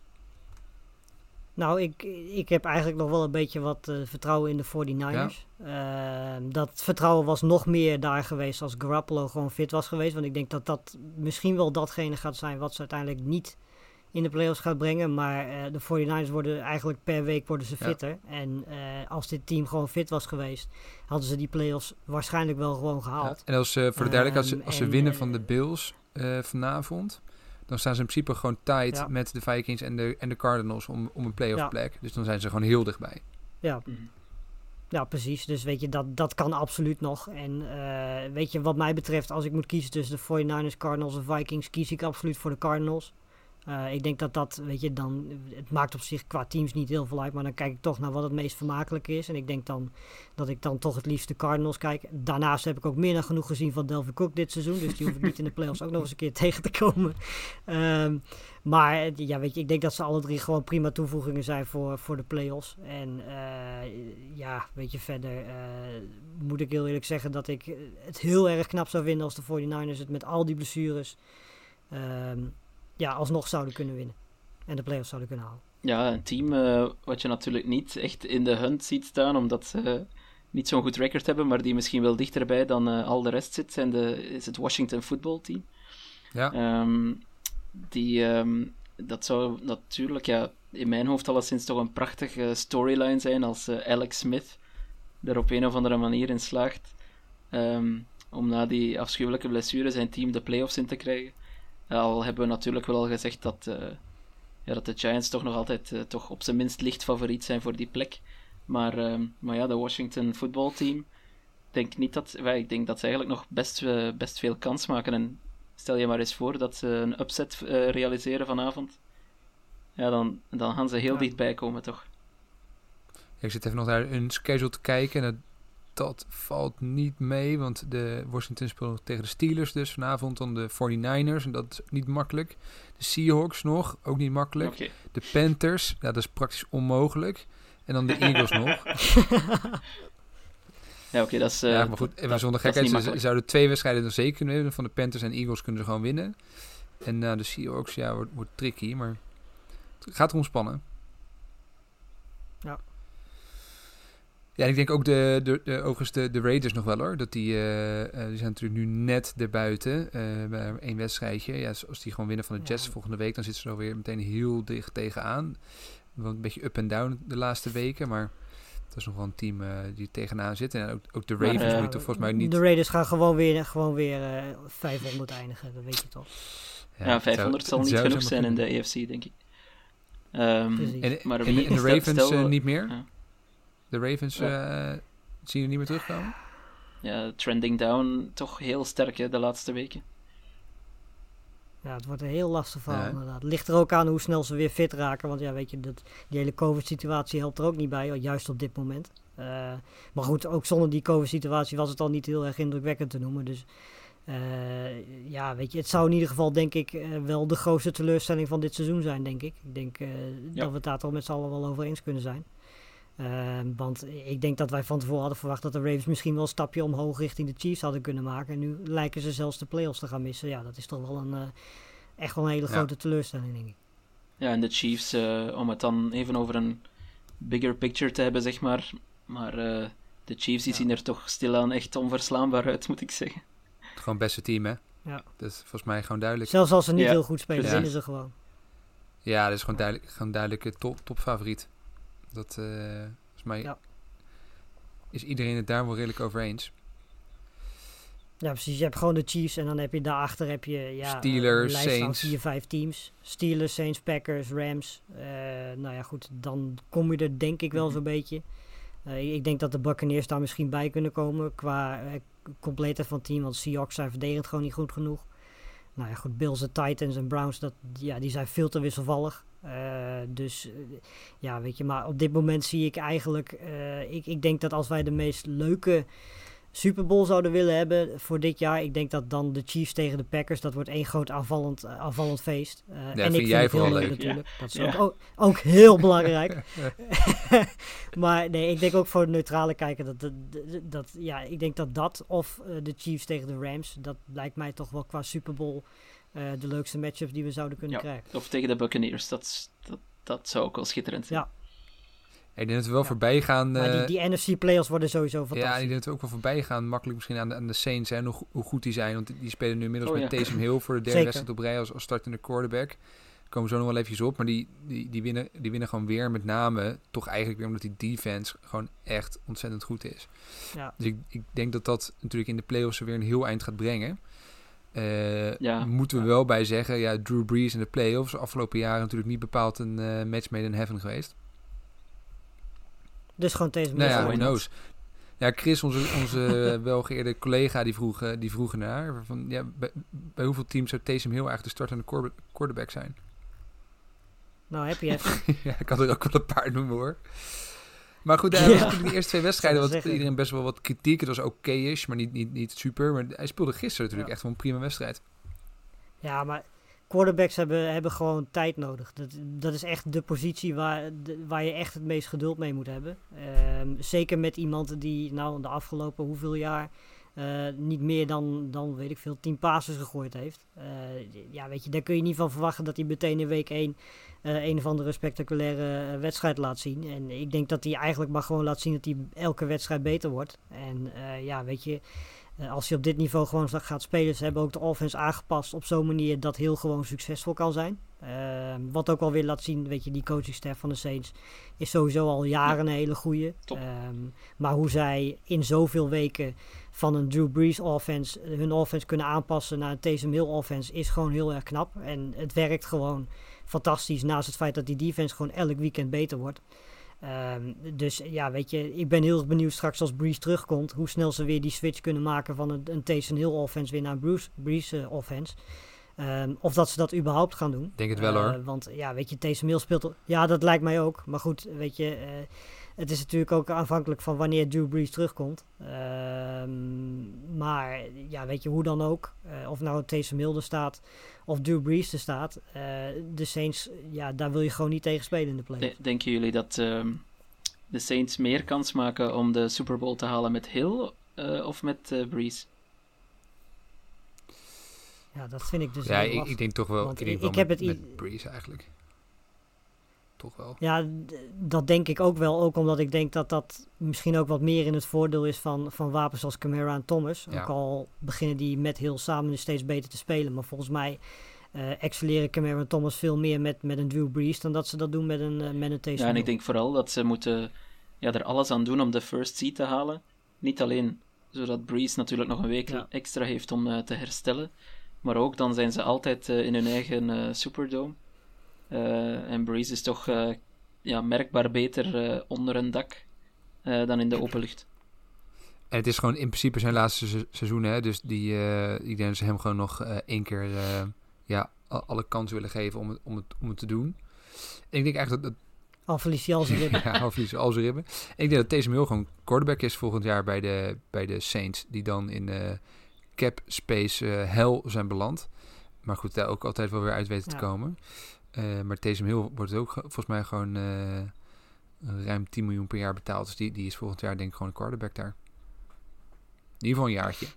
Nou, ik, ik heb eigenlijk nog wel een beetje wat eh, vertrouwen in de 49ers. Ehm, dat vertrouwen was nog meer daar geweest als Garoppolo gewoon fit was geweest. Want ik denk dat dat misschien wel datgene gaat zijn wat ze uiteindelijk niet in de playoffs gaat brengen. Maar eh, de 49ers worden eigenlijk per week worden ze Ja. fitter. En eh, als dit team gewoon fit was geweest, hadden ze die playoffs waarschijnlijk wel gewoon gehaald. En als, voor de duidelijkheid, als ze, Ehm, als ze en, winnen van de Bills vanavond, dan staan ze in principe gewoon Ja. met de Vikings en de, en de Cardinals om, om een playoff Ja. plek. Dus dan zijn ze gewoon heel dichtbij. Ja, Mhm. Ja, precies. Dus weet je, dat, dat kan absoluut nog. En eh, weet je, wat mij betreft, als ik moet kiezen tussen de 49ers, Cardinals en Vikings, kies ik absoluut voor de Cardinals. Uh, ik denk dat dat, weet je, dan, het maakt op zich qua teams niet heel veel uit, maar dan kijk ik toch naar wat het meest vermakelijk is. En ik denk dan dat ik dan toch het liefst de Cardinals kijk. Daarnaast heb ik ook meer dan genoeg gezien van Delvin Cook dit seizoen, dus die hoef ik niet in de playoffs ook nog eens een keer tegen te komen. Um, maar ja, weet je, ik denk dat ze alle drie gewoon prima toevoegingen zijn voor, voor de playoffs. En uh, ja, weet je, verder uh, moet ik heel eerlijk zeggen dat ik het heel erg knap zou vinden als de 49ers het met al die blessures um, ja, alsnog zouden kunnen winnen. En de playoffs zouden kunnen halen. Ja, een team uh, wat je natuurlijk niet echt in de hunt ziet staan, omdat ze niet zo'n goed record hebben, maar die misschien wel dichterbij dan al de rest zit, zijn de, is het Washington Football Team. Ja. Um, die, um, dat zou natuurlijk ja, in mijn hoofd alleszins toch een prachtige storyline zijn als uh, Alex Smith er op een of andere manier in slaagt um, om na die afschuwelijke blessure zijn team de playoffs in te krijgen. Al hebben we natuurlijk wel al gezegd dat, uh, ja, dat de Giants toch nog altijd uh, toch op zijn minst licht favoriet zijn voor die plek. Maar, um, maar ja, de Washington voetbalteam denk niet dat, well, ik denk dat ze eigenlijk nog best, uh, best veel kans maken. En stel je maar eens voor dat ze een upset realiseren vanavond. Ja, dan, dan gaan ze heel ja. dichtbij komen, toch? Ik zit even nog naar hun schedule te kijken. En dat valt niet mee, want de Washington speelt tegen de Steelers dus vanavond. Dan de 49ers, en dat is niet makkelijk. De Seahawks nog, ook niet makkelijk. Okay. De Panthers, ja, dat is praktisch onmogelijk. En dan de Eagles nog. Ja, oké, okay, dat is... Uh, ja, maar goed, even zonder gekheid, ze zouden twee wedstrijden dan zeker kunnen winnen. Van de Panthers en Eagles kunnen ze gewoon winnen. En uh, de Seahawks, ja, wordt, wordt tricky, maar het gaat erom spannen. Ja. Ja, en ik denk ook de, de, de, overigens de, de Raiders nog wel hoor. Dat die, uh, uh, die zijn natuurlijk nu net erbuiten. Uh, bij één wedstrijdje. Ja, als die gewoon winnen van de Jets ja. volgende week, dan zitten ze er weer meteen heel dicht tegenaan. Wel een beetje up en down de laatste weken, maar dat is nog wel een team uh, die tegenaan zit. En ook, ook de Ravens maar, uh, moeten volgens mij niet... De Raiders gaan gewoon weer, gewoon weer uh, 500 eindigen, dat weet je toch. Ja, ja 500 zou, zal niet genoeg zijn in de EFC, denk ik. Um, en, maar en, en de Ravens stel, niet meer? De Ravens ja. zien we niet meer terugkomen? Ja, trending down toch heel sterk hè, de laatste weken. Ja, het wordt een heel lastig verhaal ja. inderdaad. Het ligt er ook aan hoe snel ze weer fit raken. Want ja, weet je, dat, die hele COVID-situatie helpt er ook niet bij, juist op dit moment. Uh, maar goed, ook zonder die COVID-situatie was het al niet heel erg indrukwekkend te noemen. Dus uh, ja, weet je, het zou in ieder geval denk ik uh, wel de grootste teleurstelling van dit seizoen zijn, denk ik. Ik denk ja. dat we het daar toch met z'n allen wel over eens kunnen zijn. Want ik denk dat wij van tevoren hadden verwacht dat de Ravens misschien wel een stapje omhoog richting de Chiefs hadden kunnen maken. En nu lijken ze zelfs de playoffs te gaan missen. Ja, dat is toch wel een, uh, echt wel een hele grote teleurstelling, denk ik. Ja, en de Chiefs, uh, om het dan even over een bigger picture te hebben, zeg maar. Maar uh, de Chiefs die ja. zien er toch stilaan echt onverslaanbaar uit, moet ik zeggen. Gewoon het beste team, hè? Ja. Dat is volgens mij gewoon duidelijk. Zelfs als ze niet heel goed spelen, winnen ze gewoon. Ja, dat is gewoon duidelijk, gewoon duidelijke top, topfavoriet. Dat volgens mij ja. is iedereen het daar wel redelijk over eens. Ja, precies. Je hebt gewoon de Chiefs en dan heb je daarachter heb je ja, Steelers, Saints. vier, vijf teams. Steelers, Saints, Packers, Rams. Uh, nou ja, goed, dan kom je er denk ik wel Mhm. zo'n beetje. Uh, ik denk dat de Buccaneers daar misschien bij kunnen komen qua uh, compleetheid van het team, want Seahawks zijn verdedigend gewoon niet goed genoeg. Nou ja, goed, Bills, de Titans en Browns, dat, ja, die zijn veel te wisselvallig. Uh, dus uh, ja, weet je, maar op dit moment zie ik eigenlijk, uh, ik, ik denk dat als wij de meest leuke Super Bowl zouden willen hebben voor dit jaar, ik denk dat dan de Chiefs tegen de Packers, dat wordt één groot aanvallend, aanvallend feest. ja, en vind ik vind jij het heel leuk leuk. natuurlijk. Ja. Dat is Ja. ook, ook, ook heel belangrijk. maar nee, ik denk ook voor de neutrale kijker dat, dat, dat ja, ik denk dat dat of de Chiefs tegen de Rams, dat lijkt mij toch wel qua Super Bowl uh, de leukste matchup die we zouden kunnen ja, krijgen. Of tegen de Buccaneers, dat, dat, dat zou ook wel schitterend zijn. Ja. Ik denk dat we wel ja. voorbij gaan. Maar die, die NFC-playoffs worden sowieso fantastisch. Ja, ik denk dat we ook wel voorbij gaan. Makkelijk misschien aan de, aan de Saints. En hoe, hoe goed die zijn. Want die spelen nu inmiddels oh, met ja. Taysom Hill voor de derde wedstrijd op rij als, als startende quarterback. Daar komen we zo nog wel eventjes op. Maar die, die, die, winnen, die winnen gewoon weer met name. Toch eigenlijk weer omdat die defense gewoon echt ontzettend goed is. Ja. Dus ik, ik denk dat dat natuurlijk in de playoffs weer een heel eind gaat brengen. Uh, ja, moeten we ja. wel bij zeggen, ja, Drew Brees in de playoffs afgelopen jaren natuurlijk niet bepaald een uh, match made in heaven geweest. Dus gewoon Taysom Nou ja, who knows. Ja, Chris, onze, onze welgeëerde collega, die vroeg, eh, die vroeg naar. Van, ja, bij, bij hoeveel teams zou Taysom Hill eigenlijk de startende quarter- quarterback zijn? Nou, heb je even. ja, ik kan er ook wel een paar noemen hoor. Maar goed, hij was natuurlijk de eerste twee wedstrijden wat iedereen best wel wat kritiek. Het was oké-ish, maar niet, niet, niet super. Maar hij speelde gisteren natuurlijk echt wel een prima wedstrijd. Ja, maar quarterbacks hebben, hebben gewoon tijd nodig. Dat, dat is echt de positie waar, de- waar je echt het meest geduld mee moet hebben. Ehm, zeker met iemand die nou de afgelopen hoeveel jaar eh, niet meer dan, dan, weet ik veel, 10 passes gegooid heeft. Eh, ja, weet je, daar kun je niet van verwachten dat hij meteen in week 1 eh, een of andere spectaculaire eh, wedstrijd laat zien. En ik denk dat hij eigenlijk maar gewoon laat zien dat hij elke wedstrijd beter wordt. En eh, ja, weet je, als je op dit niveau gewoon gaat spelen, ze hebben ook de offense aangepast op zo'n manier dat heel gewoon succesvol kan zijn. Ehm, wat ook alweer laat zien, weet je, die coachingstaf van de Saints is sowieso al jaren een hele goede. Top. maar hoe zij in zoveel weken van een Drew Brees offense hun offense kunnen aanpassen naar een Taysom Hill offense is gewoon heel erg knap. En het werkt gewoon fantastisch naast het feit dat die defense gewoon elk weekend beter wordt. Ehm, dus ja, weet je, ik ben heel erg benieuwd straks als Breeze terugkomt, hoe snel ze weer die switch kunnen maken van een, een Taysom Hill offense weer naar een Bruce, Breeze eh, offense. Ehm, of dat ze dat überhaupt gaan doen. Denk het wel, Eh, hoor. Want ja, weet je, Taysom Hill speelt... Ja, dat lijkt mij ook. Maar goed, weet je... eh, het is natuurlijk ook afhankelijk van wanneer Drew Brees terugkomt. Ehm, maar ja, weet je, hoe dan ook. eh, of nou Taysom Hill er staat of Drew Brees er staat. eh, de Saints, ja, daar wil je gewoon niet tegen spelen in de playoffs. De- denken jullie dat ehm, de Saints meer kans maken om de Super Bowl te halen met Hill eh, of met eh Breeze? Ja, dat vind ik dus Ja, ik, ik denk toch wel, Want ik denk ik- wel ik heb met, het met Breeze eigenlijk. Toch wel. Ja, dat denk ik ook wel. Ook omdat ik denk dat dat misschien ook wat meer in het voordeel is van, van wapens als Camara en Thomas. Ja. Ook al beginnen die met heel samen dus steeds beter te spelen. Maar volgens mij eh excelleren Camara en Thomas veel meer met, met een Drew Brees dan dat ze dat doen met een, eh, met een Ja, en ik denk vooral dat ze moeten ja, er alles aan doen om de first seed te halen. Niet alleen zodat Breeze natuurlijk nog een week Ja. extra heeft om eh, te herstellen, maar ook dan zijn ze altijd eh, in hun eigen eh, Superdome. Eh, en Breeze is toch eh, ja, merkbaar beter eh, onder een dak eh, dan in de open lucht. En het is gewoon in principe zijn laatste se- seizoen, hè. Dus die, eh, ik denk dat ze hem gewoon nog eh, één keer eh, ja, alle kans willen geven om het, om het, om het te doen. En ik denk eigenlijk dat, Al verliest hij al zijn ribben. ja, half verliezen al zijn ribben. En ik denk dat Taysom Hill gewoon quarterback is volgend jaar bij de, bij de Saints. Die dan in cap space eh, hell zijn beland. Maar goed, daar ook altijd wel weer uit weten te komen. Eh, maar Taysom Hill wordt ook ge- volgens mij gewoon eh, ruim 10 miljoen per jaar betaald. Dus die, die is volgend jaar denk ik gewoon een quarterback daar. In ieder geval een jaartje.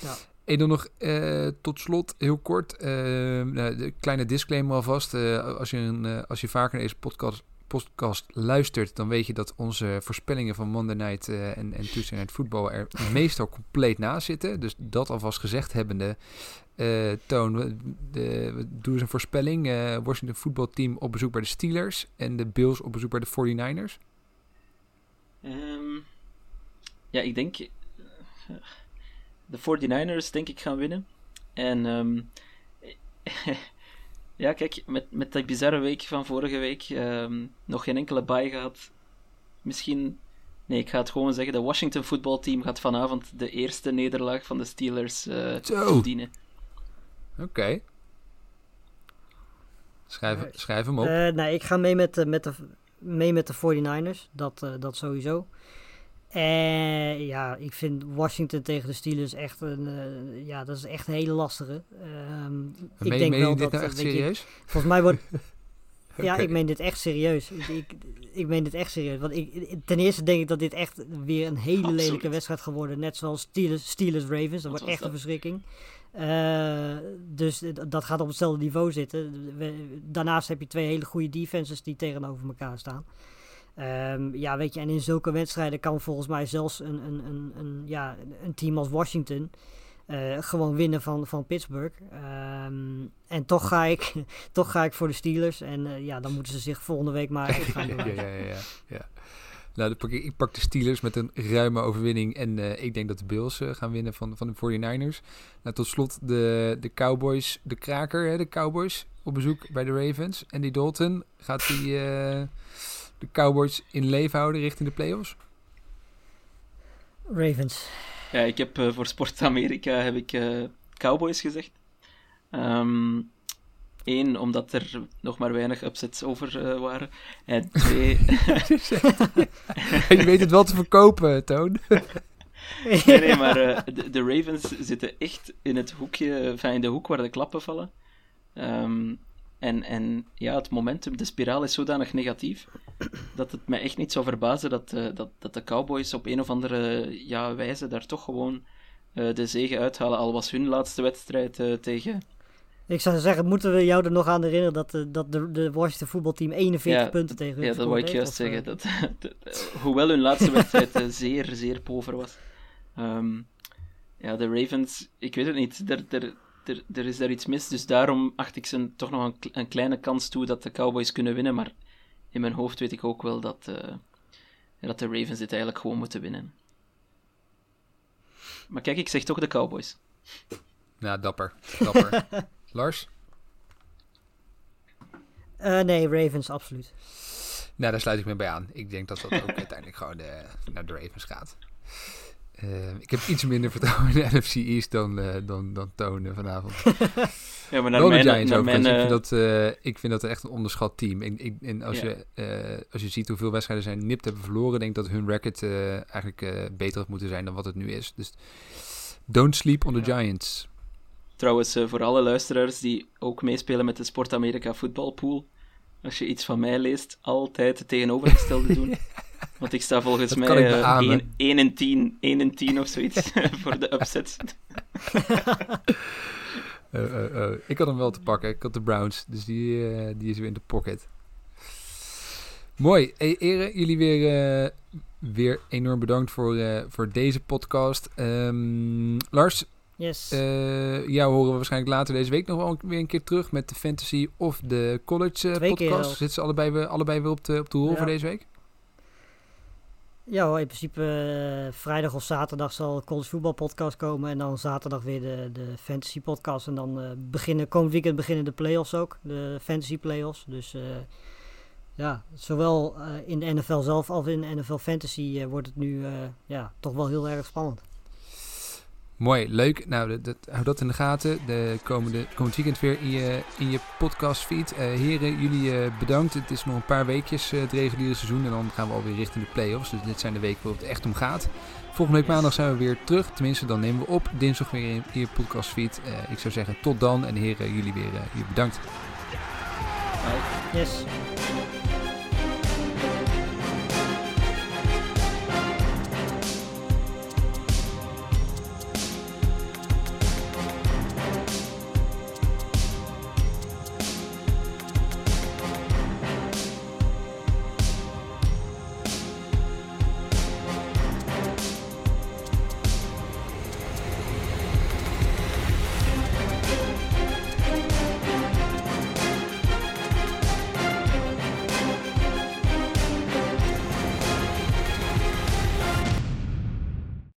Ja. En dan nog eh, tot slot, heel kort, nou, de kleine disclaimer alvast. Als, je een, als je vaker naar deze podcast, podcast luistert, dan weet je dat onze voorspellingen van Monday Night en, en Tuesday Night Football er meestal compleet naast zitten. Dus dat alvast gezegd hebbende, eh Toon, we- de, doe eens een voorspelling. Eh, Washington voetbalteam op bezoek bij de Steelers en de Bills op bezoek bij de 49ers. Ehm, ja, ik denk. eh, De 49ers, denk ik, gaan winnen. En. ehm, ja, kijk, met, met die bizarre week van vorige week. ehm, nog geen enkele bye gehad. Misschien. Nee, ik ga het gewoon zeggen. De Washington voetbalteam gaat vanavond de eerste nederlaag van de Steelers Zo. verdienen. Oké. Schrijf, hem op. Eh, nee, ik ga mee met, de met, de, mee met de 49ers. Dat, eh, dat sowieso. En ja, ik vind Washington tegen de Steelers echt een, eh, ja, dat is echt een hele lastige. Ehm, ik meen, denk meen wel je dit dat, nou eh, echt weet je, serieus? volgens mij wordt, ja, ik meen dit echt serieus. Ik, ik, ik meen dit echt serieus. Want ik, ten eerste denk ik dat dit echt weer een hele Absoluut. lelijke wedstrijd geworden. Net zoals Steelers, Steelers Ravens. Dat Wat wordt echt een verschrikking. Eh, dus dat gaat op hetzelfde niveau zitten. We- daarnaast heb je twee hele goede defenses die tegenover elkaar staan. Ehm, ja, weet je, en in zulke wedstrijden kan volgens mij zelfs een, een, een, een, ja, een team als Washington eh, gewoon winnen van, van Pittsburgh. Ehm, en toch ga, ik, toch ga ik voor de Steelers. En eh, ja, dan moeten ze zich volgende week maar gaan bewijzen. ja, ja, ja, ja. Nou, dan pak ik, ik pak de Steelers met een ruime overwinning. En eh, ik denk dat de Bills eh, gaan winnen van, van de 49ers. Nou, tot slot de, de Cowboys, de kraker, hè, de Cowboys op bezoek bij de Ravens. En die Dalton, gaat die, eh, de Cowboys in leven houden richting de playoffs? Ravens. Ja, ik heb uh, voor Sport Amerika heb ik uh, Cowboys gezegd. Eén, omdat er nog maar weinig upsets over uh, waren. En twee... je weet het wel te verkopen, Toon. nee, nee, maar de, de, Ravens zitten echt in het hoekje, enfin, in de hoek waar de klappen vallen. Um, en, en ja, het momentum, de spiraal is zodanig negatief dat het mij echt niet zou verbazen dat, uh, dat, dat de Cowboys op een of andere ja, wijze daar toch gewoon de zegen uithalen. Al was hun laatste wedstrijd tegen. Ik zou zeggen, moeten we jou er nog aan herinneren dat, de, dat de, de Washington voetbalteam 41 ja, punten tegen hun Ja, dat wou ik juist zeggen. Dat, de, hoewel hun laatste wedstrijd zeer, zeer pover was. Um, ja, de Ravens, ik weet het niet. Er, er, er, er is daar iets mis. Dus daarom acht ik ze toch nog een, een, kleine kans toe dat de Cowboys kunnen winnen. Maar in mijn hoofd weet ik ook wel dat, uh, dat de Ravens dit eigenlijk gewoon moeten winnen. Maar kijk, ik zeg toch de Cowboys. Ja, dapper. dapper. Lars? Uh, nee, Ravens, absoluut. Nou, daar sluit ik me bij aan. Ik denk dat dat ook uiteindelijk gewoon de, naar de Ravens gaat. Uh, ik heb iets minder vertrouwen in de NFC East dan, uh, dan, dan Tonen vanavond. ja, maar naar Giants naar ik, vind dat, uh, ik vind dat echt een onderschat team. Ik, ik, en als, ja. je, als je ziet hoeveel wedstrijden zij nipt hebben verloren, denk ik dat hun record eigenlijk beter had moeten zijn dan wat het nu is. Dus don't sleep on the ja. Giants. Trouwens, voor alle luisteraars die ook meespelen met de Sport Amerika voetbalpool, als je iets van mij leest, altijd het tegenovergestelde doen. Want ik sta volgens dat mij uh, 1, 1 in 10, 1 in 10 of zoiets voor de upsets. uh, uh, ik had hem wel te pakken. Ik had de Browns, dus die, uh, die is weer in de pocket. Mooi. Hey, Ere, jullie weer, weer enorm bedankt voor, voor deze podcast. Um, Lars, Yes. Uh, jou horen we waarschijnlijk later deze week nog wel weer een keer terug met de fantasy of de college uh, podcast. Zitten ze allebei, weer, allebei weer op de, op de rol ja. voor deze week? Ja hoor, in principe uh, vrijdag of zaterdag zal de college voetbal podcast komen. En dan zaterdag weer de, de fantasy podcast. En dan beginnen, komend weekend beginnen de playoffs ook. De fantasy playoffs. Dus ja, zowel in de NFL zelf als in de NFL fantasy wordt het nu ja, toch wel heel erg spannend. Mooi, leuk. Nou, dat, dat, hou dat in de gaten. De komende, komend weekend weer in je, in je podcastfeed. Uh, heren, jullie uh, bedankt. Het is nog een paar weekjes uh, het reguliere seizoen. En dan gaan we alweer richting de playoffs. Dus dit zijn de weken waarop het echt om gaat. Volgende week maandag zijn we weer terug. Tenminste, dan nemen we op. Dinsdag weer in, in je podcastfeed. ik zou zeggen tot dan. En heren, jullie weer, weer bedankt. Yes.